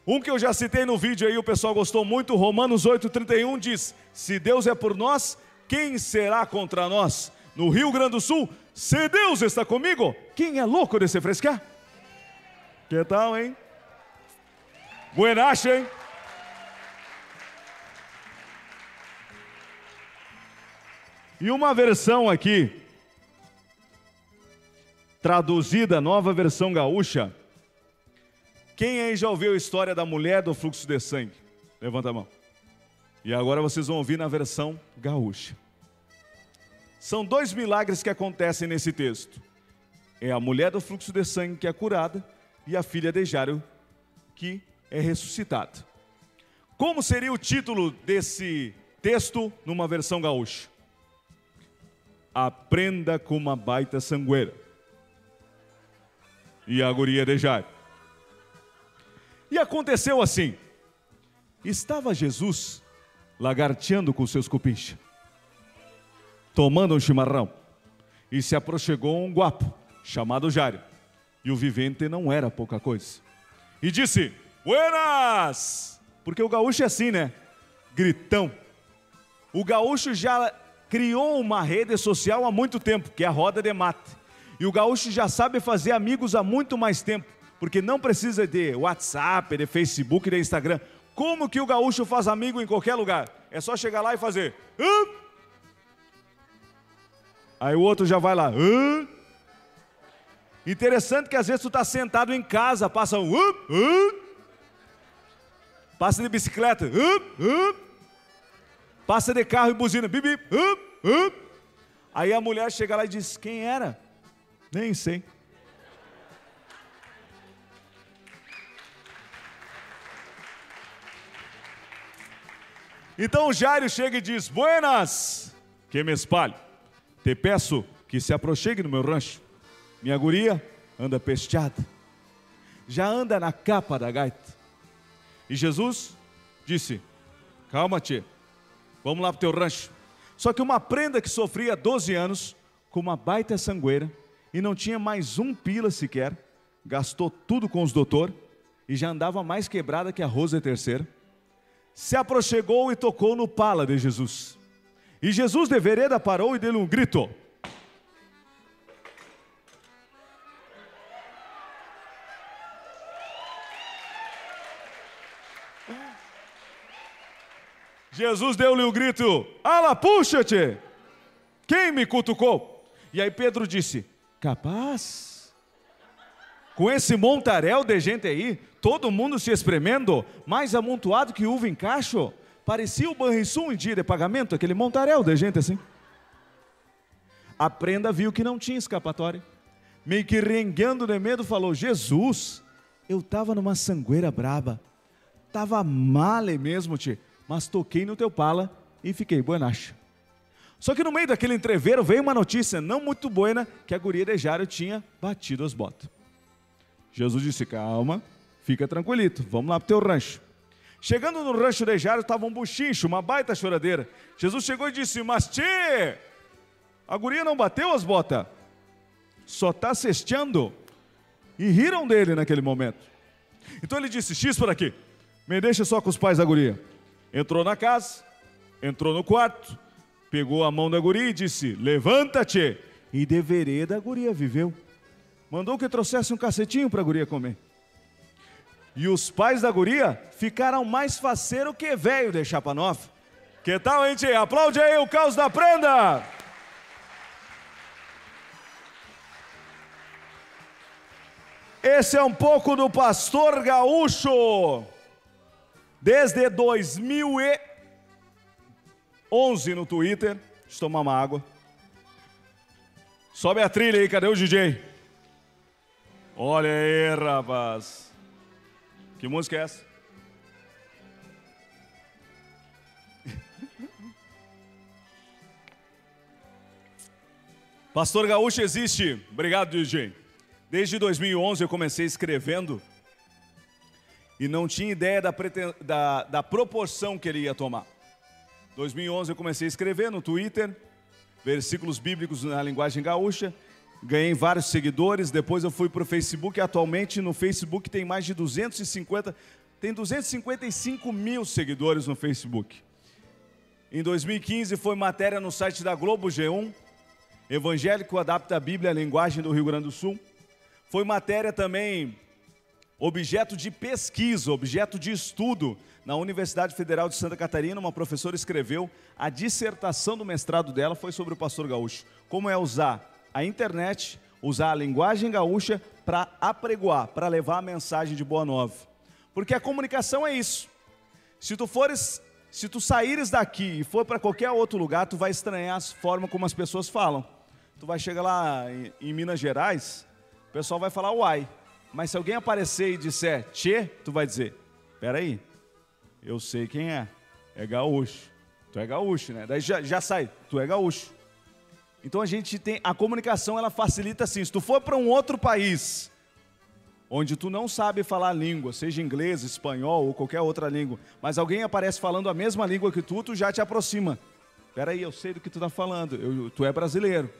Um que eu já citei no vídeo aí, o pessoal gostou muito, Romanos 8,31 diz: Se Deus é por nós, quem será contra nós? No Rio Grande do Sul, se Deus está comigo, quem é louco de se frescar? Que tal, hein? Buenacha, hein? E uma versão aqui, traduzida, nova versão gaúcha. Quem aí já ouviu a história da mulher do fluxo de sangue? Levanta a mão. E agora vocês vão ouvir na versão gaúcha. São dois milagres que acontecem nesse texto. É a mulher do fluxo de sangue que é curada e a filha de Jairo que é ressuscitada. Como seria o título desse texto numa versão gaúcha? Aprenda com uma baita sangueira. E a guria de Jairo. E aconteceu assim. Estava Jesus lagarteando com seus cupins, tomando um chimarrão, e se aproximou um guapo, chamado Jairo. E o vivente não era pouca coisa. E disse: Buenas! Porque o gaúcho é assim, né? Gritão. O gaúcho já criou uma rede social há muito tempo, que é a roda de mate. E o gaúcho já sabe fazer amigos há muito mais tempo, porque não precisa de WhatsApp, de Facebook, de Instagram. Como que o gaúcho faz amigo em qualquer lugar? É só chegar lá e fazer. Hã? Aí o outro já vai lá. Hã? Interessante que às vezes tu está sentado em casa, passa um. Hã? Passa de bicicleta. Passa de carro e buzina. Bip, bip, up, up. Aí a mulher chega lá e diz: Quem era? Nem sei. Então o Jairo chega e diz: Buenas, que me espalhe. Te peço que se aproxime no meu rancho. Minha guria anda pesteada, já anda na capa da gaita. E Jesus disse: Calma, tia Vamos lá para o teu rancho. Só que uma prenda que sofria 12 anos, com uma baita sangueira, e não tinha mais um pila sequer, gastou tudo com os doutor e já andava mais quebrada que a Rosa terceira, se aproximou e tocou no pala de Jesus. E Jesus de vereda parou e deu um grito. Jesus deu-lhe o um grito: Ala, puxa-te! Quem me cutucou? E aí Pedro disse: Capaz? Com esse montaréu de gente aí, todo mundo se espremendo, mais amontoado que uva em cacho, parecia o Banrisul em dia de pagamento, aquele montaréu de gente assim. A prenda viu que não tinha escapatória, meio que renguendo de medo, falou: Jesus, eu estava numa sangueira braba, estava male mesmo, tio mas toquei no teu pala e fiquei buenacha. Só que no meio daquele entreveiro veio uma notícia não muito boa que a guria de Jairo tinha batido as botas. Jesus disse: Calma, fica tranquilito, vamos lá para o teu rancho. Chegando no rancho de Jairo estava um buchincho, uma baita choradeira. Jesus chegou e disse: Mas tchê, a guria não bateu as botas, só está cesteando. E riram dele naquele momento. Então ele disse: X por aqui, Me deixa só com os pais da guria. Entrou na casa, entrou no quarto, pegou a mão da guria e disse: Levanta-te! E de vereda a guria viveu. Mandou que trouxesse um cacetinho para a guria comer. E os pais da guria ficaram mais faceiro que velho de Chapa Nova. Que tal, gente? Aplaude aí o caos da prenda! Esse é um pouco do pastor gaúcho. Desde 2011 no Twitter. Deixa eu tomar uma água. Sobe a trilha aí, cadê o DJ? Olha aí, rapaz. Que música é essa? Pastor Gaúcho existe. Obrigado, DJ. Desde 2011 eu comecei escrevendo e não tinha ideia da, da, da proporção que ele ia tomar. 2011 eu comecei a escrever no Twitter, versículos bíblicos na linguagem gaúcha, ganhei vários seguidores, depois eu fui para o Facebook, atualmente no Facebook tem mais de 250, tem 255 mil seguidores no Facebook. Em 2015 foi matéria no site da Globo G1, Evangélico adapta a Bíblia à linguagem do Rio Grande do Sul. Foi matéria também objeto de pesquisa, objeto de estudo na Universidade Federal de Santa Catarina. Uma professora escreveu, a dissertação do mestrado dela foi sobre o pastor gaúcho. Como é usar a internet, usar a linguagem gaúcha para apregoar, para levar a mensagem de boa nova. Porque a comunicação é isso. Se tu fores, se tu saíres daqui e for para qualquer outro lugar, tu vai estranhar a forma como as pessoas falam. Tu vai chegar lá em, em Minas Gerais, o pessoal vai falar uai. Mas se alguém aparecer e disser tchê, tu vai dizer, peraí, eu sei quem é, é gaúcho. Tu é gaúcho, né? Daí já, já sai, tu é gaúcho. Então a gente tem, a comunicação ela facilita assim, se tu for para um outro país, onde tu não sabe falar a língua, seja inglês, espanhol ou qualquer outra língua, mas alguém aparece falando a mesma língua que tu, tu já te aproxima. Peraí, eu sei do que tu está falando, eu, tu é brasileiro.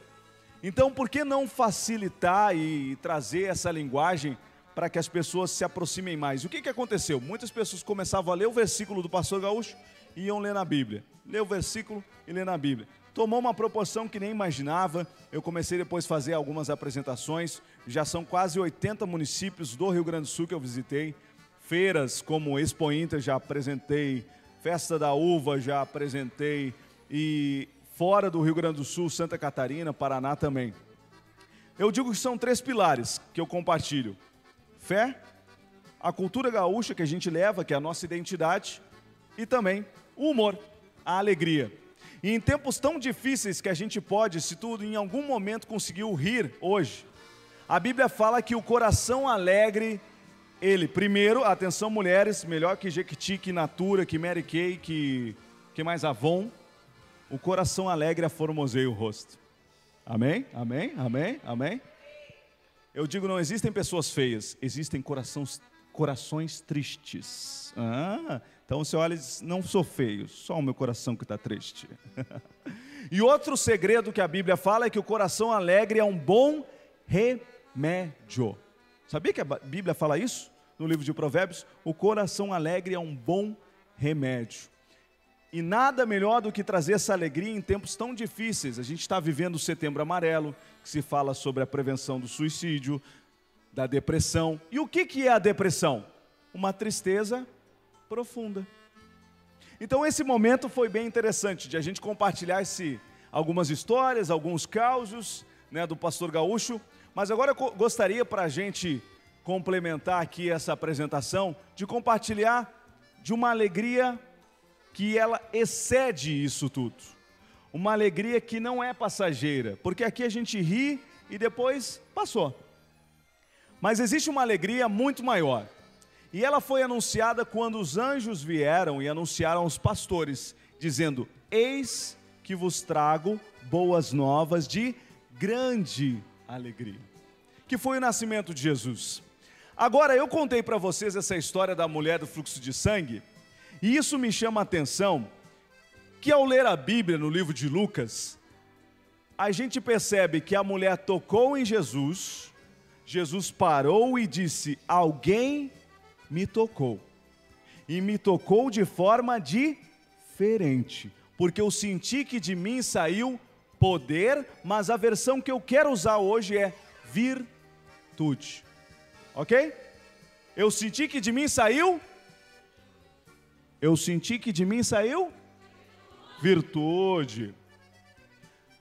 Então, por que não facilitar e trazer essa linguagem para que as pessoas se aproximem mais? O que, que aconteceu? Muitas pessoas começavam a ler o versículo do pastor Gaúcho e iam ler na Bíblia. Ler o versículo e ler na Bíblia. Tomou uma proporção que nem imaginava. Eu comecei depois a fazer algumas apresentações. Já são quase 80 municípios do Rio Grande do Sul que eu visitei. Feiras como Expo Inter já apresentei. Festa da Uva já apresentei. E fora do Rio Grande do Sul, Santa Catarina, Paraná também. Eu digo que são três pilares que eu compartilho: fé, a cultura gaúcha que a gente leva, que é a nossa identidade, e também o humor, a alegria. E em tempos tão difíceis que a gente pode, se tudo em algum momento conseguiu rir hoje, a Bíblia fala que o coração alegre, ele, primeiro, atenção mulheres, melhor que Jequiti, que Natura, que Mary Kay, que, que mais Avon, o coração alegre aformoseia o rosto. Amém? Amém? Amém? Amém? Eu digo, não existem pessoas feias, existem corações, corações tristes. Ah, então você olha e diz, não sou feio, só o meu coração que está triste. e outro segredo que a Bíblia fala é que o coração alegre é um bom remédio. Sabia que a Bíblia fala isso? No livro de Provérbios, o coração alegre é um bom remédio. E nada melhor do que trazer essa alegria em tempos tão difíceis. A gente está vivendo o setembro amarelo, que se fala sobre a prevenção do suicídio, da depressão. E o que, que é a depressão? Uma tristeza profunda. Então esse momento foi bem interessante de a gente compartilhar esse, algumas histórias, alguns causos né, do pastor Gaúcho. Mas agora eu gostaria para a gente complementar aqui essa apresentação, de compartilhar de uma alegria que ela excede isso tudo. Uma alegria que não é passageira, porque aqui a gente ri e depois passou. Mas existe uma alegria muito maior. E ela foi anunciada quando os anjos vieram e anunciaram aos pastores, dizendo: Eis que vos trago boas novas de grande alegria. Que foi o nascimento de Jesus. Agora, eu contei para vocês essa história da mulher do fluxo de sangue e isso me chama a atenção que ao ler a Bíblia no livro de Lucas, a gente percebe que a mulher tocou em Jesus, Jesus parou e disse: Alguém me tocou. e me tocou de forma diferente, porque eu senti que de mim saiu poder, mas a versão que eu quero usar hoje é virtude. Ok? Eu senti que de mim saiu. Eu senti que de mim saiu virtude.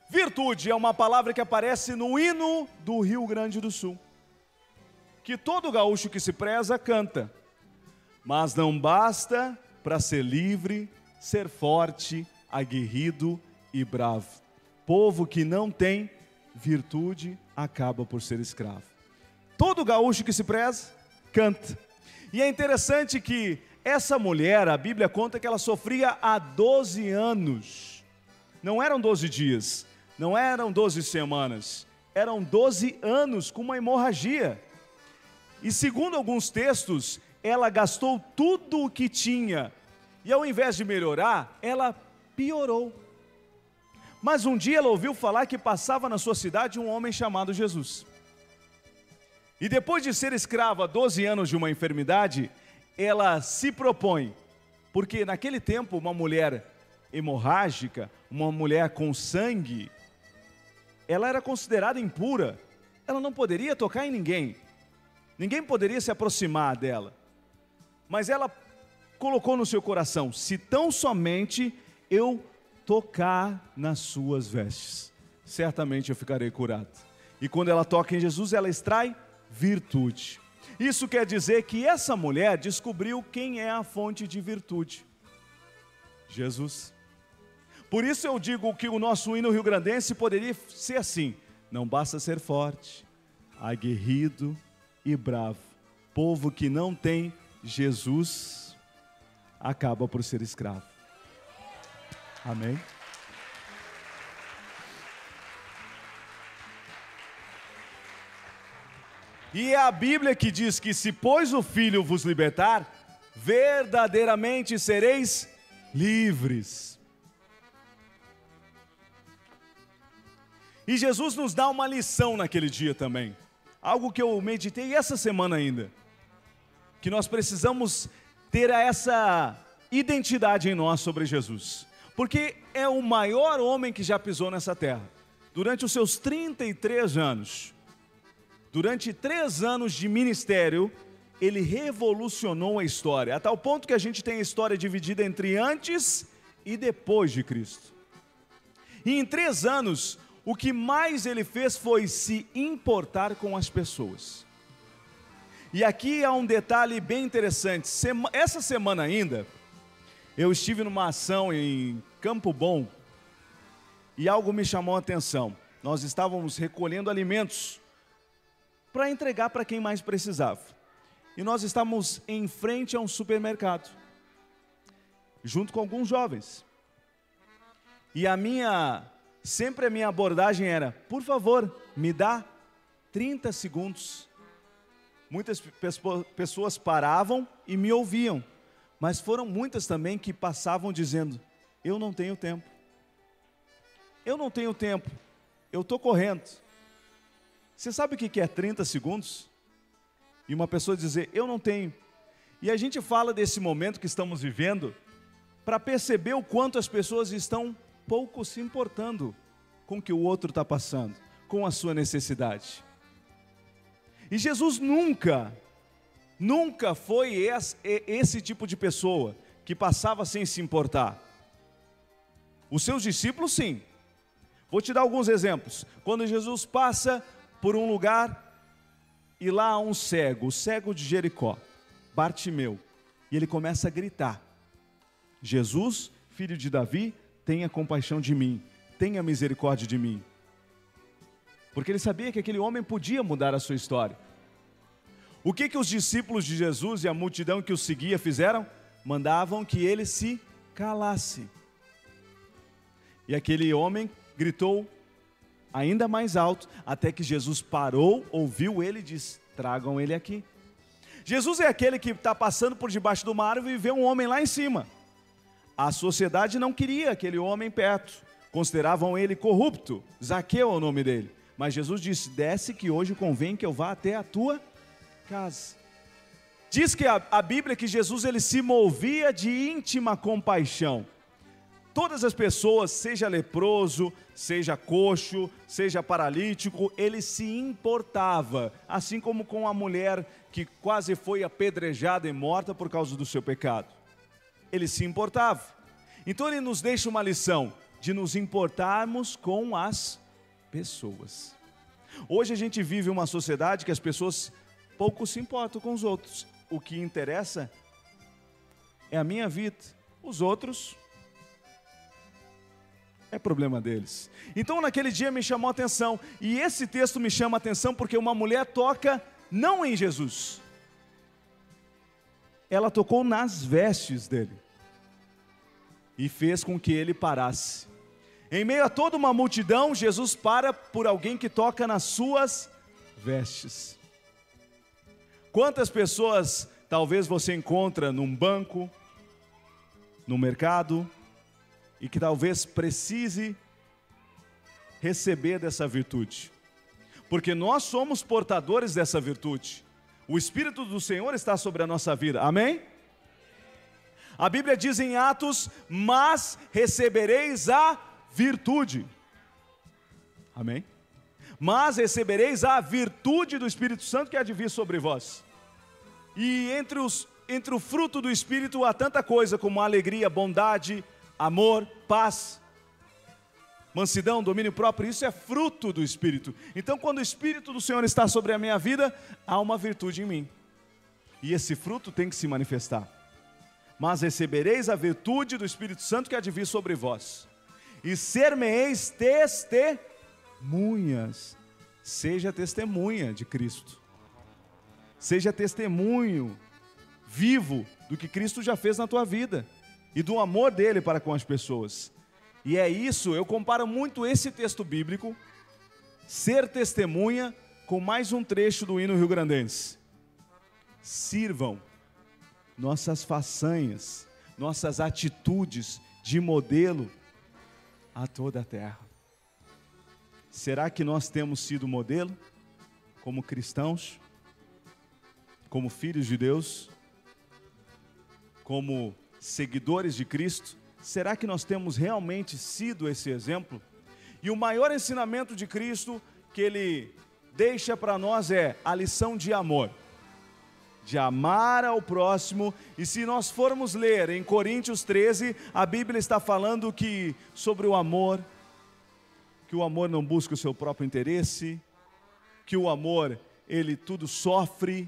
Virtude é uma palavra que aparece no hino do Rio Grande do Sul, que todo gaúcho que se preza canta. Mas não basta para ser livre, ser forte, aguerrido e bravo. Povo que não tem virtude acaba por ser escravo. Todo gaúcho que se preza canta. E é interessante que essa mulher, a Bíblia conta que ela sofria há 12 anos. Não eram 12 dias, não eram 12 semanas, eram 12 anos com uma hemorragia. E segundo alguns textos, ela gastou tudo o que tinha. E ao invés de melhorar, ela piorou. Mas um dia ela ouviu falar que passava na sua cidade um homem chamado Jesus. E depois de ser escrava 12 anos de uma enfermidade, ela se propõe, porque naquele tempo uma mulher hemorrágica, uma mulher com sangue, ela era considerada impura, ela não poderia tocar em ninguém, ninguém poderia se aproximar dela. Mas ela colocou no seu coração: se tão somente eu tocar nas suas vestes, certamente eu ficarei curado. E quando ela toca em Jesus, ela extrai virtude. Isso quer dizer que essa mulher descobriu quem é a fonte de virtude: Jesus. Por isso eu digo que o nosso hino rio-grandense poderia ser assim: não basta ser forte, aguerrido e bravo. Povo que não tem Jesus acaba por ser escravo. Amém? E é a Bíblia que diz que se pois o Filho vos libertar, verdadeiramente sereis livres. E Jesus nos dá uma lição naquele dia também. Algo que eu meditei essa semana ainda. Que nós precisamos ter essa identidade em nós sobre Jesus. Porque é o maior homem que já pisou nessa terra. Durante os seus 33 anos, durante três anos de ministério, ele revolucionou a história, a tal ponto que a gente tem a história dividida entre antes e depois de Cristo. E em três anos, o que mais ele fez foi se importar com as pessoas. E aqui há um detalhe bem interessante. Essa semana ainda, eu estive numa ação em Campo Bom e algo me chamou a atenção. Nós estávamos recolhendo alimentos para entregar para quem mais precisava. E nós estávamos em frente a um supermercado, junto com alguns jovens. E a minha sempre a minha abordagem era: por favor, me dá 30 segundos. Muitas pessoas paravam e me ouviam, mas foram muitas também que passavam dizendo: eu não tenho tempo. Eu não tenho tempo, eu estou correndo. Você sabe o que é 30 segundos? E uma pessoa dizer: eu não tenho. E a gente fala desse momento que estamos vivendo para perceber o quanto as pessoas estão pouco se importando com o que o outro está passando, com a sua necessidade. E Jesus nunca, nunca foi esse, esse tipo de pessoa que passava sem se importar. Os seus discípulos, sim. Vou te dar alguns exemplos. Quando Jesus passa por um lugar e lá há um cego, o cego de Jericó, Bartimeu, e ele começa a gritar: Jesus, filho de Davi, tenha compaixão de mim, tenha misericórdia de mim. Porque ele sabia que aquele homem podia mudar a sua história. O que, que os discípulos de Jesus e a multidão que o seguia fizeram? Mandavam que ele se calasse. E aquele homem gritou ainda mais alto, até que Jesus parou, ouviu ele e disse: Tragam ele aqui. Jesus é aquele que está passando por debaixo de uma árvore e vê um homem lá em cima. A sociedade não queria aquele homem perto, consideravam ele corrupto. Zaqueu é o nome dele. Mas Jesus disse: Desce que hoje convém que eu vá até a tua casa. Diz que a, a Bíblia que Jesus ele se movia de íntima compaixão. Todas as pessoas, seja leproso, seja coxo, seja paralítico, ele se importava, assim como com a mulher que quase foi apedrejada e morta por causa do seu pecado. Ele se importava. Então ele nos deixa uma lição de nos importarmos com as pessoas. Hoje a gente vive uma sociedade que as pessoas pouco se importam com os outros. O que interessa é a minha vida. Os outros é problema deles. Então naquele dia me chamou a atenção, e esse texto me chama a atenção porque uma mulher toca não em Jesus, ela tocou nas vestes dele e fez com que ele parasse. Em meio a toda uma multidão, Jesus para por alguém que toca nas suas vestes. Quantas pessoas talvez você encontra num banco, no mercado, e que talvez precise receber dessa virtude? Porque nós somos portadores dessa virtude. O Espírito do Senhor está sobre a nossa vida, amém? A Bíblia diz em Atos: Mas recebereis a virtude. Amém? Mas recebereis a virtude do Espírito Santo que há de vir sobre vós. E entre, os, entre o fruto do Espírito há tanta coisa como alegria, bondade, amor, paz, mansidão, domínio próprio, isso é fruto do Espírito. Então, quando o Espírito do Senhor está sobre a minha vida, há uma virtude em mim. E esse fruto tem que se manifestar. Mas recebereis a virtude do Espírito Santo que há de vir sobre vós e ser-me-eis testemunhas. Seja testemunha de Cristo. Seja testemunho vivo do que Cristo já fez na tua vida e do amor dele para com as pessoas. E é isso, eu comparo muito esse texto bíblico, ser testemunha, com mais um trecho do hino rio-grandense. Sirvam nossas façanhas, nossas atitudes de modelo a toda a terra. Será que nós temos sido modelo como cristãos, como filhos de Deus, como seguidores de Cristo? Será que nós temos realmente sido esse exemplo? E o maior ensinamento de Cristo que ele deixa para nós é a lição de amor de amar ao próximo. E se nós formos ler em Coríntios 13, a Bíblia está falando que sobre o amor, que o amor não busca o seu próprio interesse, que o amor ele tudo sofre,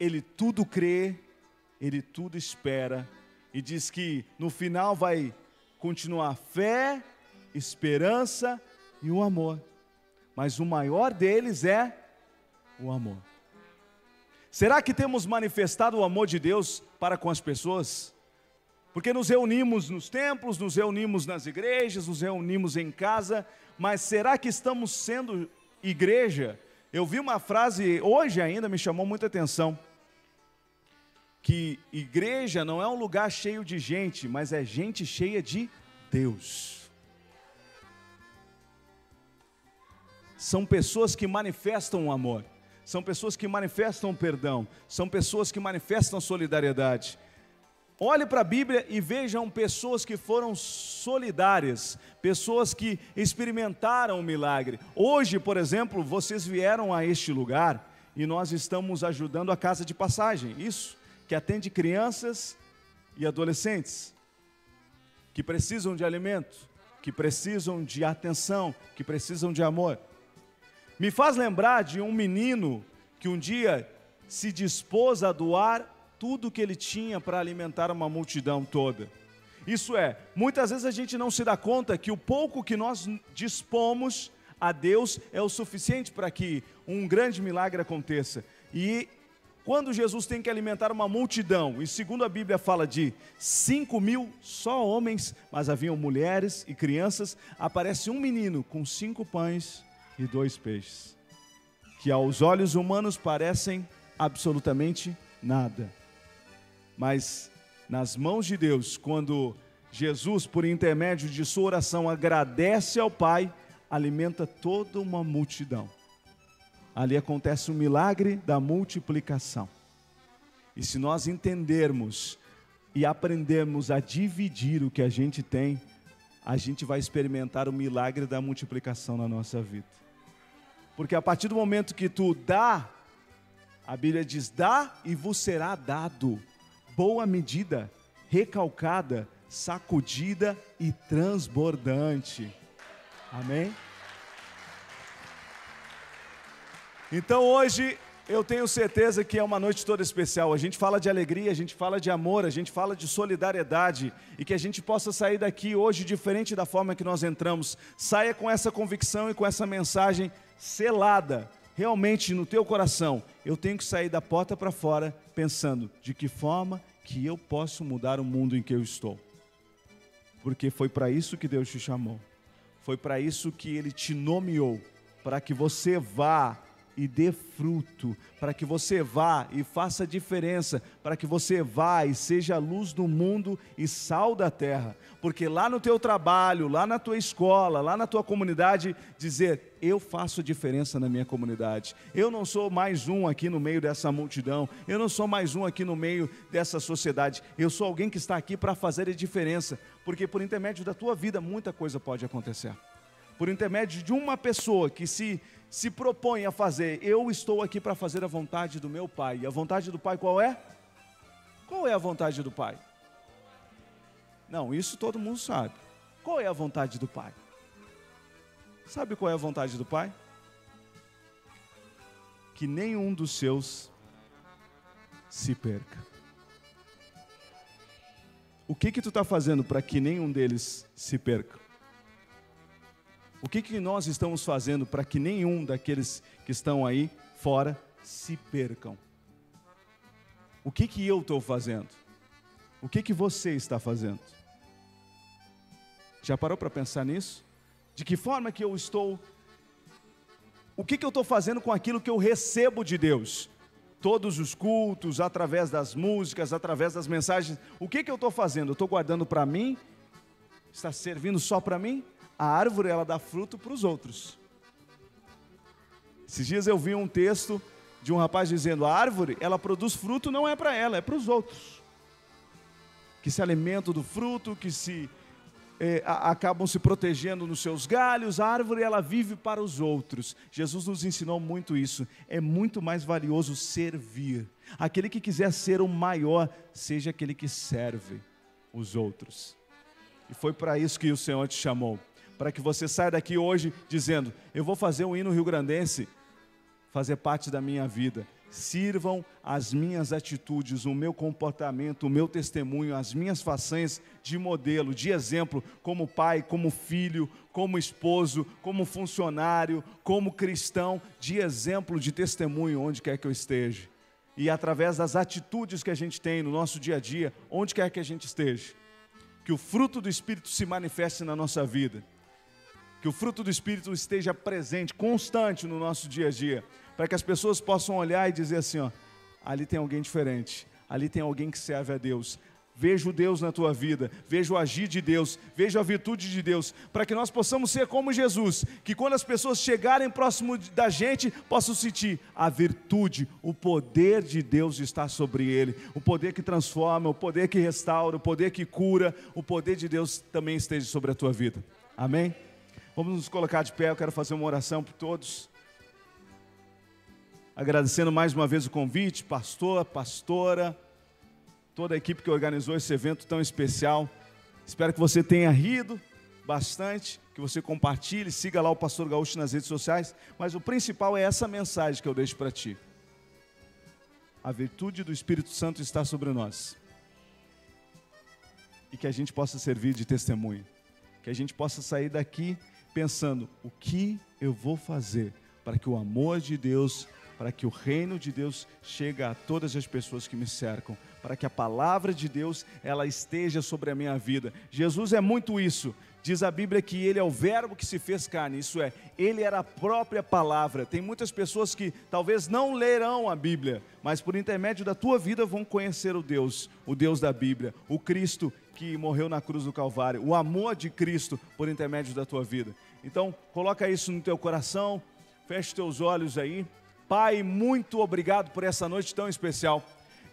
ele tudo crê, ele tudo espera e diz que no final vai continuar fé, esperança e o amor. Mas o maior deles é o amor. Será que temos manifestado o amor de Deus para com as pessoas? Porque nos reunimos nos templos, nos reunimos nas igrejas, nos reunimos em casa, mas será que estamos sendo igreja? Eu vi uma frase hoje ainda me chamou muita atenção. Que igreja não é um lugar cheio de gente, mas é gente cheia de Deus. São pessoas que manifestam o amor são pessoas que manifestam perdão, são pessoas que manifestam solidariedade. Olhe para a Bíblia e vejam pessoas que foram solidárias, pessoas que experimentaram o milagre. Hoje, por exemplo, vocês vieram a este lugar e nós estamos ajudando a casa de passagem, isso, que atende crianças e adolescentes que precisam de alimento, que precisam de atenção, que precisam de amor. Me faz lembrar de um menino que um dia se dispôs a doar tudo que ele tinha para alimentar uma multidão toda. Isso é, muitas vezes a gente não se dá conta que o pouco que nós dispomos a Deus é o suficiente para que um grande milagre aconteça. E quando Jesus tem que alimentar uma multidão, e segundo a Bíblia fala de cinco mil só homens, mas haviam mulheres e crianças, aparece um menino com cinco pães e dois peixes, que aos olhos humanos parecem absolutamente nada. Mas nas mãos de Deus, quando Jesus, por intermédio de sua oração, agradece ao Pai, alimenta toda uma multidão. Ali acontece o milagre da multiplicação. E se nós entendermos e aprendermos a dividir o que a gente tem, a gente vai experimentar o milagre da multiplicação na nossa vida. Porque a partir do momento que tu dá, a Bíblia diz: dá e vos será dado. Boa medida, recalcada, sacudida e transbordante. Amém? Então hoje eu tenho certeza que é uma noite toda especial. A gente fala de alegria, a gente fala de amor, a gente fala de solidariedade e que a gente possa sair daqui hoje diferente da forma que nós entramos. Saia com essa convicção e com essa mensagem selada realmente no teu coração. Eu tenho que sair da porta para fora pensando de que forma que eu posso mudar o mundo em que eu estou. Porque foi para isso que Deus te chamou. Foi para isso que ele te nomeou, para que você vá e dê fruto, para que você vá e faça diferença, para que você vá e seja luz do mundo e sal da terra. Porque lá no teu trabalho, lá na tua escola, lá na tua comunidade, dizer: eu faço diferença na minha comunidade. Eu não sou mais um aqui no meio dessa multidão, eu não sou mais um aqui no meio dessa sociedade. Eu sou alguém que está aqui para fazer a diferença, porque por intermédio da tua vida muita coisa pode acontecer. Por intermédio de uma pessoa que se se propõe a fazer, eu estou aqui para fazer a vontade do meu Pai. E a vontade do Pai qual é? Qual é a vontade do Pai? Não, isso todo mundo sabe. Qual é a vontade do Pai? Sabe qual é a vontade do Pai? Que nenhum dos seus se perca. O que que tu está fazendo para que nenhum deles se perca? O que, que nós estamos fazendo para que nenhum daqueles que estão aí fora se percam? O que, que eu estou fazendo? O que, que você está fazendo? Já parou para pensar nisso? De que forma que eu estou. O que, que eu estou fazendo com aquilo que eu recebo de Deus? Todos os cultos, através das músicas, através das mensagens. O que, que eu estou fazendo? Eu estou guardando para mim? Está servindo só para mim? A árvore ela dá fruto para os outros. Esses dias eu vi um texto de um rapaz dizendo: a árvore ela produz fruto não é para ela, é para os outros. Que se alimentam do fruto, que se a, acabam se protegendo nos seus galhos, a árvore ela vive para os outros. Jesus nos ensinou muito isso. É muito mais valioso servir. Aquele que quiser ser o maior, seja aquele que serve os outros. E foi para isso que o Senhor te chamou para que você saia daqui hoje dizendo: Eu vou fazer um hino rio-grandense fazer parte da minha vida. Sirvam as minhas atitudes, o meu comportamento, o meu testemunho, as minhas façanhas de modelo, de exemplo, como pai, como filho, como esposo, como funcionário, como cristão, de exemplo, de testemunho, onde quer que eu esteja. E através das atitudes que a gente tem no nosso dia a dia, onde quer que a gente esteja, que o fruto do Espírito se manifeste na nossa vida que o fruto do Espírito esteja presente, constante no nosso dia a dia, para que as pessoas possam olhar e dizer assim: ó, ali tem alguém diferente, ali tem alguém que serve a Deus. Vejo Deus na tua vida, vejo o agir de Deus, vejo a virtude de Deus, para que nós possamos ser como Jesus, que quando as pessoas chegarem próximo da gente, possam sentir a virtude, o poder de Deus está sobre ele, o poder que transforma, o poder que restaura, o poder que cura, o poder de Deus também esteja sobre a tua vida. Amém? Vamos nos colocar de pé, eu quero fazer uma oração por todos. Agradecendo mais uma vez o convite, pastor, pastora, toda a equipe que organizou esse evento tão especial. Espero que você tenha rido bastante, que você compartilhe, siga lá o Pastor Gaúcho nas redes sociais, mas o principal é essa mensagem que eu deixo para ti. A virtude do Espírito Santo está sobre nós. E que a gente possa servir de testemunho. Que a gente possa sair daqui pensando: o que eu vou fazer para que o amor de Deus, para que o reino de Deus chegue a todas as pessoas que me cercam, para que a palavra de Deus ela esteja sobre a minha vida. Jesus é muito isso. Diz a Bíblia que ele é o verbo que se fez carne, isso é, ele era a própria palavra. Tem muitas pessoas que talvez não lerão a Bíblia, mas por intermédio da tua vida vão conhecer o Deus, o Deus da Bíblia, o Cristo que morreu na cruz do Calvário, o amor de Cristo por intermédio da tua vida. Então, coloca isso no teu coração, feche teus olhos aí. Pai, muito obrigado por essa noite tão especial.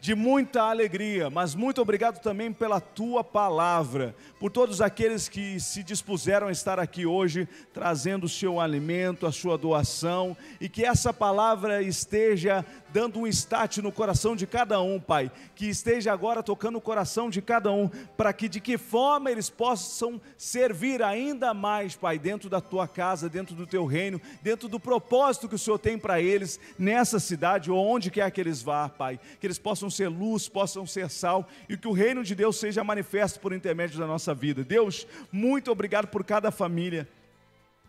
De muita alegria, mas muito obrigado também pela tua palavra, por todos aqueles que se dispuseram a estar aqui hoje, trazendo o seu alimento, a sua doação, e que essa palavra esteja dando um start no coração de cada um, Pai, que esteja agora tocando o coração de cada um, para que de que forma eles possam servir ainda mais, Pai, dentro da tua casa, dentro do teu reino, dentro do propósito que o Senhor tem para eles nessa cidade ou onde quer que eles vá, Pai, que eles possam ser luz, possam ser sal e que o reino de Deus seja manifesto por intermédio da nossa vida. Deus, muito obrigado por cada família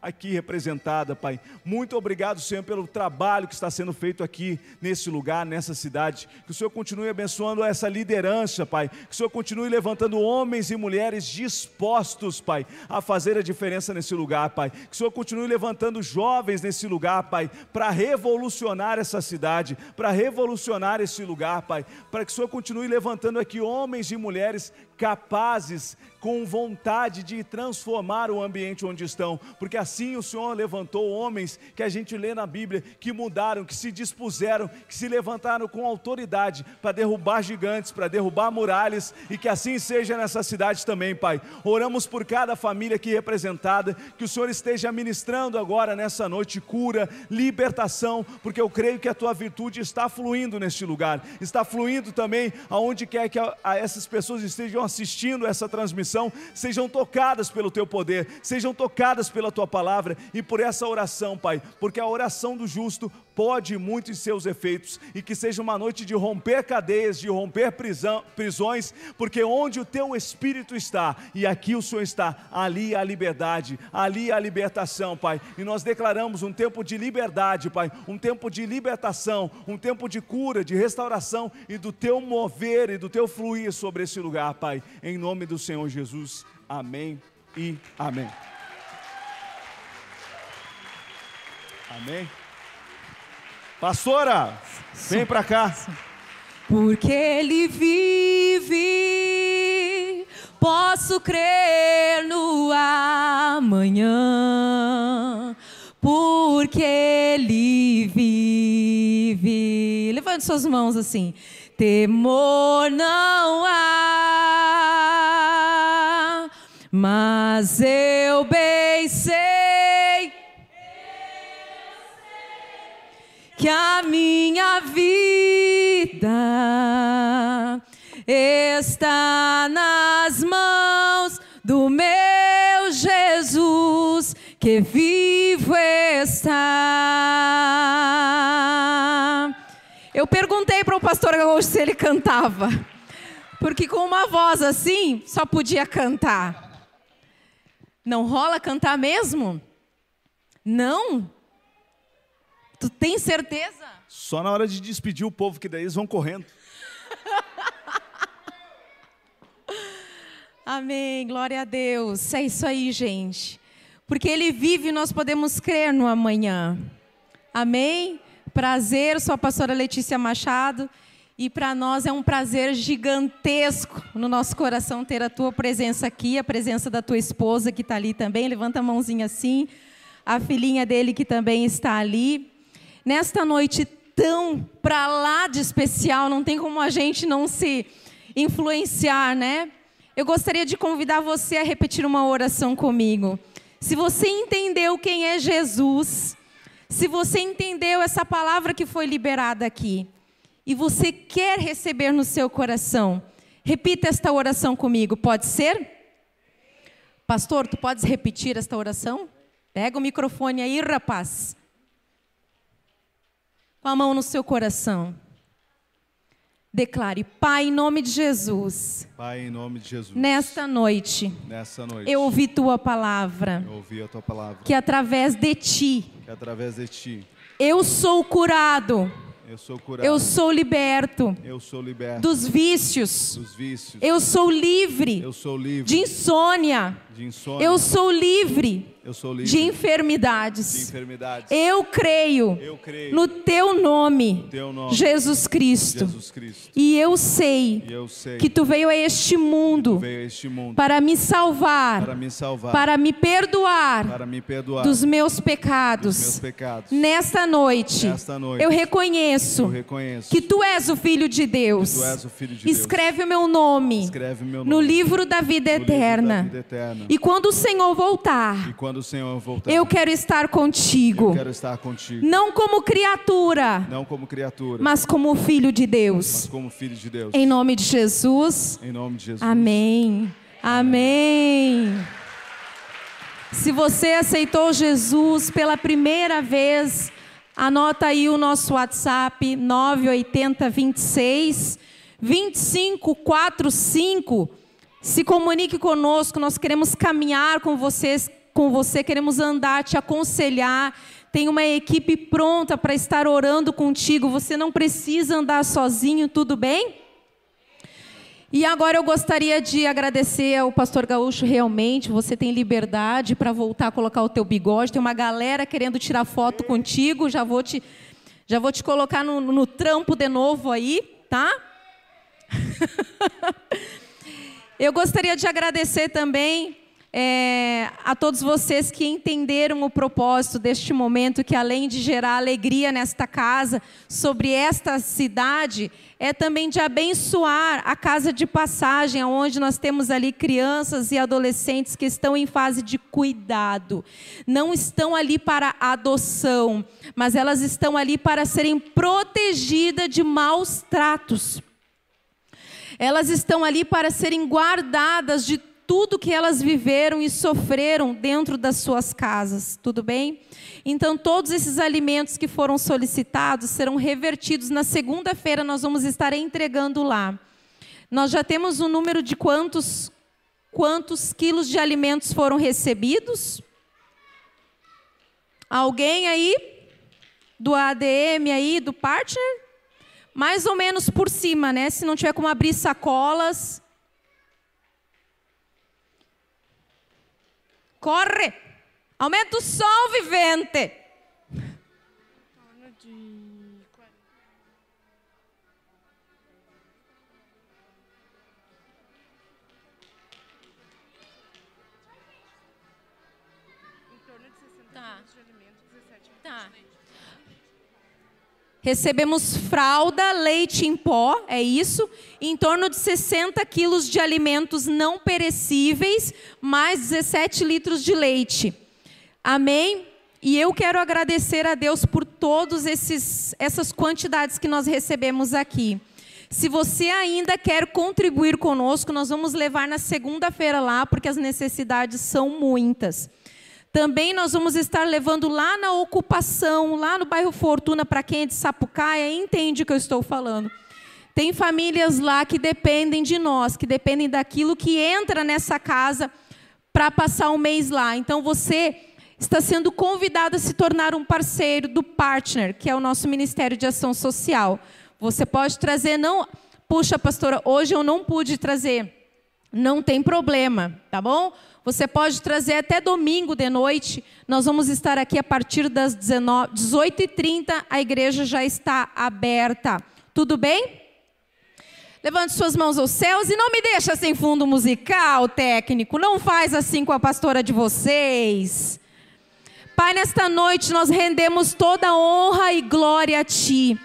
aqui representada, Pai. Muito obrigado, Senhor, pelo trabalho que está sendo feito aqui nesse lugar, nessa cidade. Que o Senhor continue abençoando essa liderança, Pai. Que o Senhor continue levantando homens e mulheres dispostos, Pai, a fazer a diferença nesse lugar, Pai. Que o Senhor continue levantando jovens nesse lugar, Pai, para revolucionar essa cidade, para revolucionar esse lugar, Pai. Para que o Senhor continue levantando aqui homens e mulheres capazes, com vontade de transformar o ambiente onde estão, porque assim o Senhor levantou homens que a gente lê na Bíblia, que mudaram, que se dispuseram, que se levantaram com autoridade para derrubar gigantes, para derrubar muralhas, e que assim seja nessa cidade também, Pai. Oramos por cada família aqui representada, que o Senhor esteja ministrando agora nessa noite cura, libertação, porque eu creio que a tua virtude está fluindo neste lugar, está fluindo também aonde quer que a, a essas pessoas estejam assistindo essa transmissão sejam tocadas pelo teu poder, sejam tocadas pela tua palavra e por essa oração, Pai, porque a oração do justo pode muito em seus efeitos e que seja uma noite de romper cadeias, de romper prisão, prisões, porque onde o teu espírito está e aqui o Senhor está, ali há liberdade, ali há libertação, Pai. E nós declaramos um tempo de liberdade, Pai, um tempo de libertação, um tempo de cura, de restauração e do teu mover e do teu fluir sobre esse lugar, Pai. Em nome do Senhor Jesus. Amém e amém. Amém. Pastora, vem para cá. Porque Ele vive, posso crer no amanhã. Porque Ele vive. Levante suas mãos assim. Temor não há, mas eu bem sei que a minha vida está nas mãos do meu Jesus, que vivo está. Eu perguntei para o pastor hoje se ele cantava, porque com uma voz assim só podia cantar. Não rola cantar mesmo? Não? Tu tem certeza? Só na hora de despedir o povo, que daí eles vão correndo. Amém, glória a Deus. É isso aí, gente. Porque Ele vive, nós podemos crer no amanhã. Amém? Prazer, sou a pastora Letícia Machado. E para nós é um prazer gigantesco no nosso coração ter a tua presença aqui, a presença da tua esposa que está ali também. Levanta a mãozinha assim. A filhinha dele que também está ali nesta noite tão para lá de especial, não tem como a gente não se influenciar, né? Eu gostaria de convidar você a repetir uma oração comigo. Se você entendeu quem é Jesus, se você entendeu essa palavra que foi liberada aqui, e você quer receber no seu coração, repita esta oração comigo, pode ser? Pastor, tu podes repetir esta oração? Pega o microfone aí, rapaz com a mão no seu coração. Declare, Pai, em nome de Jesus. Pai, em nome de Jesus. Nesta noite. Nesta noite. Eu ouvi tua palavra. Eu ouvi a tua palavra. Que através de ti. Que através de ti. Eu sou curado. Eu sou curado. Eu sou liberto. Eu sou liberto. Dos vícios. Dos vícios. Eu sou livre. Eu sou livre. De insônia. Eu sou livre Eu sou livre de enfermidades. de enfermidades. Eu creio Eu creio no teu nome, no teu nome, Jesus Cristo. Jesus Cristo. E eu sei E eu sei que tu veio a este mundo a este mundo para me salvar, para me salvar, para me perdoar para me perdoar dos meus dos pecados. meus pecados. Nesta noite, Nesta noite, eu eu reconheço reconheço que tu és o Filho de Deus. o Filho de Deus. Escreve o meu nome Escreve meu no nome livro da vida no livro da eterna. vida eterna. E quando o Senhor voltar, E o Senhor voltar, eu quero estar contigo, eu quero estar contigo. não como criatura, Não como criatura, mas como filho de mas Deus. como filho de Deus. Em nome de Jesus. Em nome de Jesus. Amém. Amém. Se você aceitou Jesus pela primeira vez, anota aí o nosso WhatsApp 980 26 25 45. Se comunique conosco, nós queremos caminhar com vocês, com você, queremos andar, te aconselhar. Tem uma equipe pronta para estar orando contigo. Você não precisa andar sozinho, tudo bem? E agora eu gostaria de agradecer ao pastor Gaúcho realmente, você tem liberdade para voltar a colocar o teu bigode, tem uma galera querendo tirar foto contigo, já vou te já vou te colocar no, no trampo de novo aí, tá? eu gostaria de agradecer também é, a todos vocês que entenderam o propósito deste momento, que além de gerar alegria nesta casa, sobre esta cidade, é também de abençoar a casa de passagem, onde nós temos ali crianças e adolescentes que estão em fase de cuidado. Não estão ali para adoção, mas elas estão ali para serem protegidas de maus tratos. Elas estão ali para serem guardadas de tudo que elas viveram e sofreram dentro das suas casas, tudo bem? Então, todos esses alimentos que foram solicitados serão revertidos. Na segunda-feira, nós vamos estar entregando lá. Nós já temos um número de quantos, quantos quilos de alimentos foram recebidos? Alguém aí? Do ADM aí, do partner? Mais ou menos por cima, né? Se não tiver como abrir sacolas. Corre! Aumenta o som, vivente! Tá. Tá. Recebemos fralda, leite em pó, é isso, em torno de 60 quilos de alimentos não perecíveis, mais 17 litros de leite. Amém? E eu quero agradecer a Deus por todas essas quantidades que nós recebemos aqui. Se você ainda quer contribuir conosco, nós vamos levar na segunda-feira lá, porque as necessidades são muitas. Também nós vamos estar levando lá na ocupação, lá no bairro Fortuna, para quem é de Sapucaia, entende o que eu estou falando. Tem famílias lá que dependem de nós, que dependem daquilo que entra nessa casa para passar um mês lá. Então você está sendo convidado a se tornar um parceiro do Partner, que é o nosso Ministério de Ação Social. Você pode trazer, não, puxa, pastora, hoje eu não pude trazer. Não tem problema, tá bom? Você pode trazer até domingo de noite. Nós vamos estar aqui a partir das 18h30. A igreja já está aberta. Tudo bem? Levante suas mãos aos céus e não me deixa sem fundo musical, técnico. Não faz assim com a pastora de vocês. Pai, nesta noite nós rendemos toda honra e glória a Ti.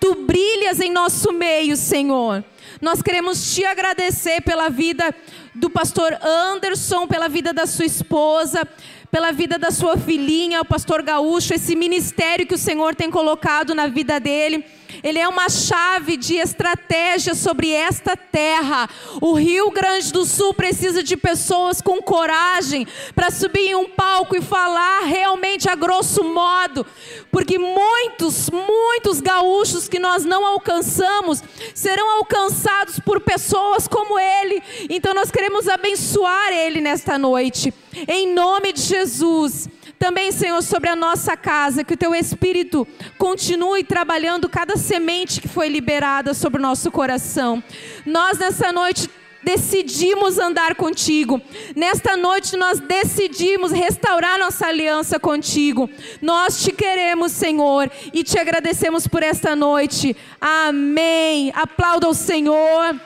Tu brilhas em nosso meio, Senhor. Nós queremos te agradecer pela vida do pastor Anderson, pela vida da sua esposa, pela vida da sua filhinha, o pastor Gaúcho, esse ministério que o Senhor tem colocado na vida dele. Ele é uma chave de estratégia sobre esta terra. O Rio Grande do Sul precisa de pessoas com coragem para subir em um palco e falar realmente a grosso modo, porque muitos, muitos gaúchos que nós não alcançamos serão alcançados por pessoas como ele. Então nós queremos abençoar ele nesta noite, em nome de Jesus. Também, Senhor, sobre a nossa casa, que o teu Espírito continue trabalhando cada semente que foi liberada sobre o nosso coração. Nós, nessa noite, decidimos andar contigo. Nesta noite nós decidimos restaurar nossa aliança contigo. Nós te queremos, Senhor, e te agradecemos por esta noite. Amém. Aplauda o Senhor.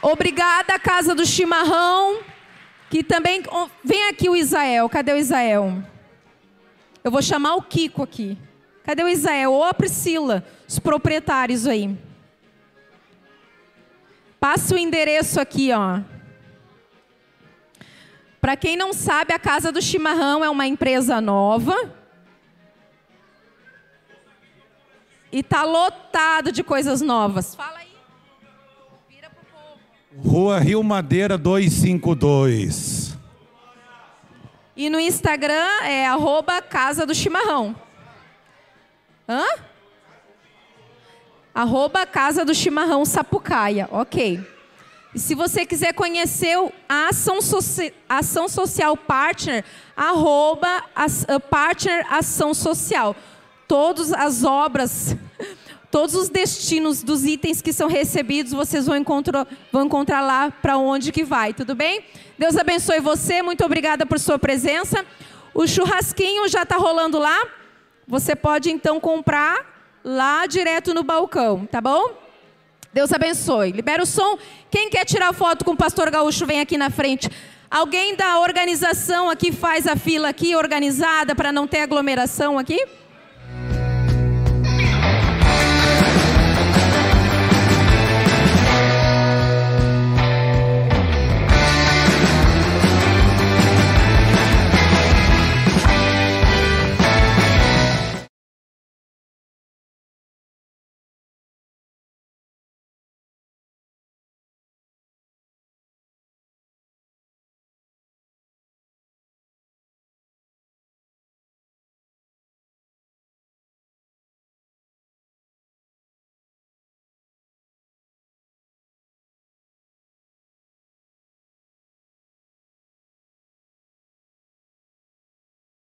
Obrigada, casa do chimarrão, que também vem aqui o Israel. Cadê o Israel? Eu vou chamar o Kiko aqui. Cadê o Israel? Ou a Priscila, os proprietários aí. Passa o endereço aqui, ó. Para quem não sabe, a Casa do Chimarrão é uma empresa nova. E tá lotado de coisas novas. Fala aí. Rua Rio Madeira 252. E no Instagram é arroba Casa do Chimarrão. Hã? Arroba Casa do Chimarrão Sapucaia. Ok. E se você quiser conhecer a Ação, Soci... Ação Social Partner, arroba uh, Partner Ação Social. Todas as obras, todos os destinos dos itens que são recebidos, vocês vão encontrar, vão encontrar lá para onde que vai, tudo bem? Deus abençoe você, muito obrigada por sua presença. O churrasquinho já está rolando lá. Você pode então comprar lá direto no balcão, tá bom? Deus abençoe. Libera o som. Quem quer tirar foto com o pastor Gaúcho, vem aqui na frente. Alguém da organização aqui faz a fila aqui organizada para não ter aglomeração aqui?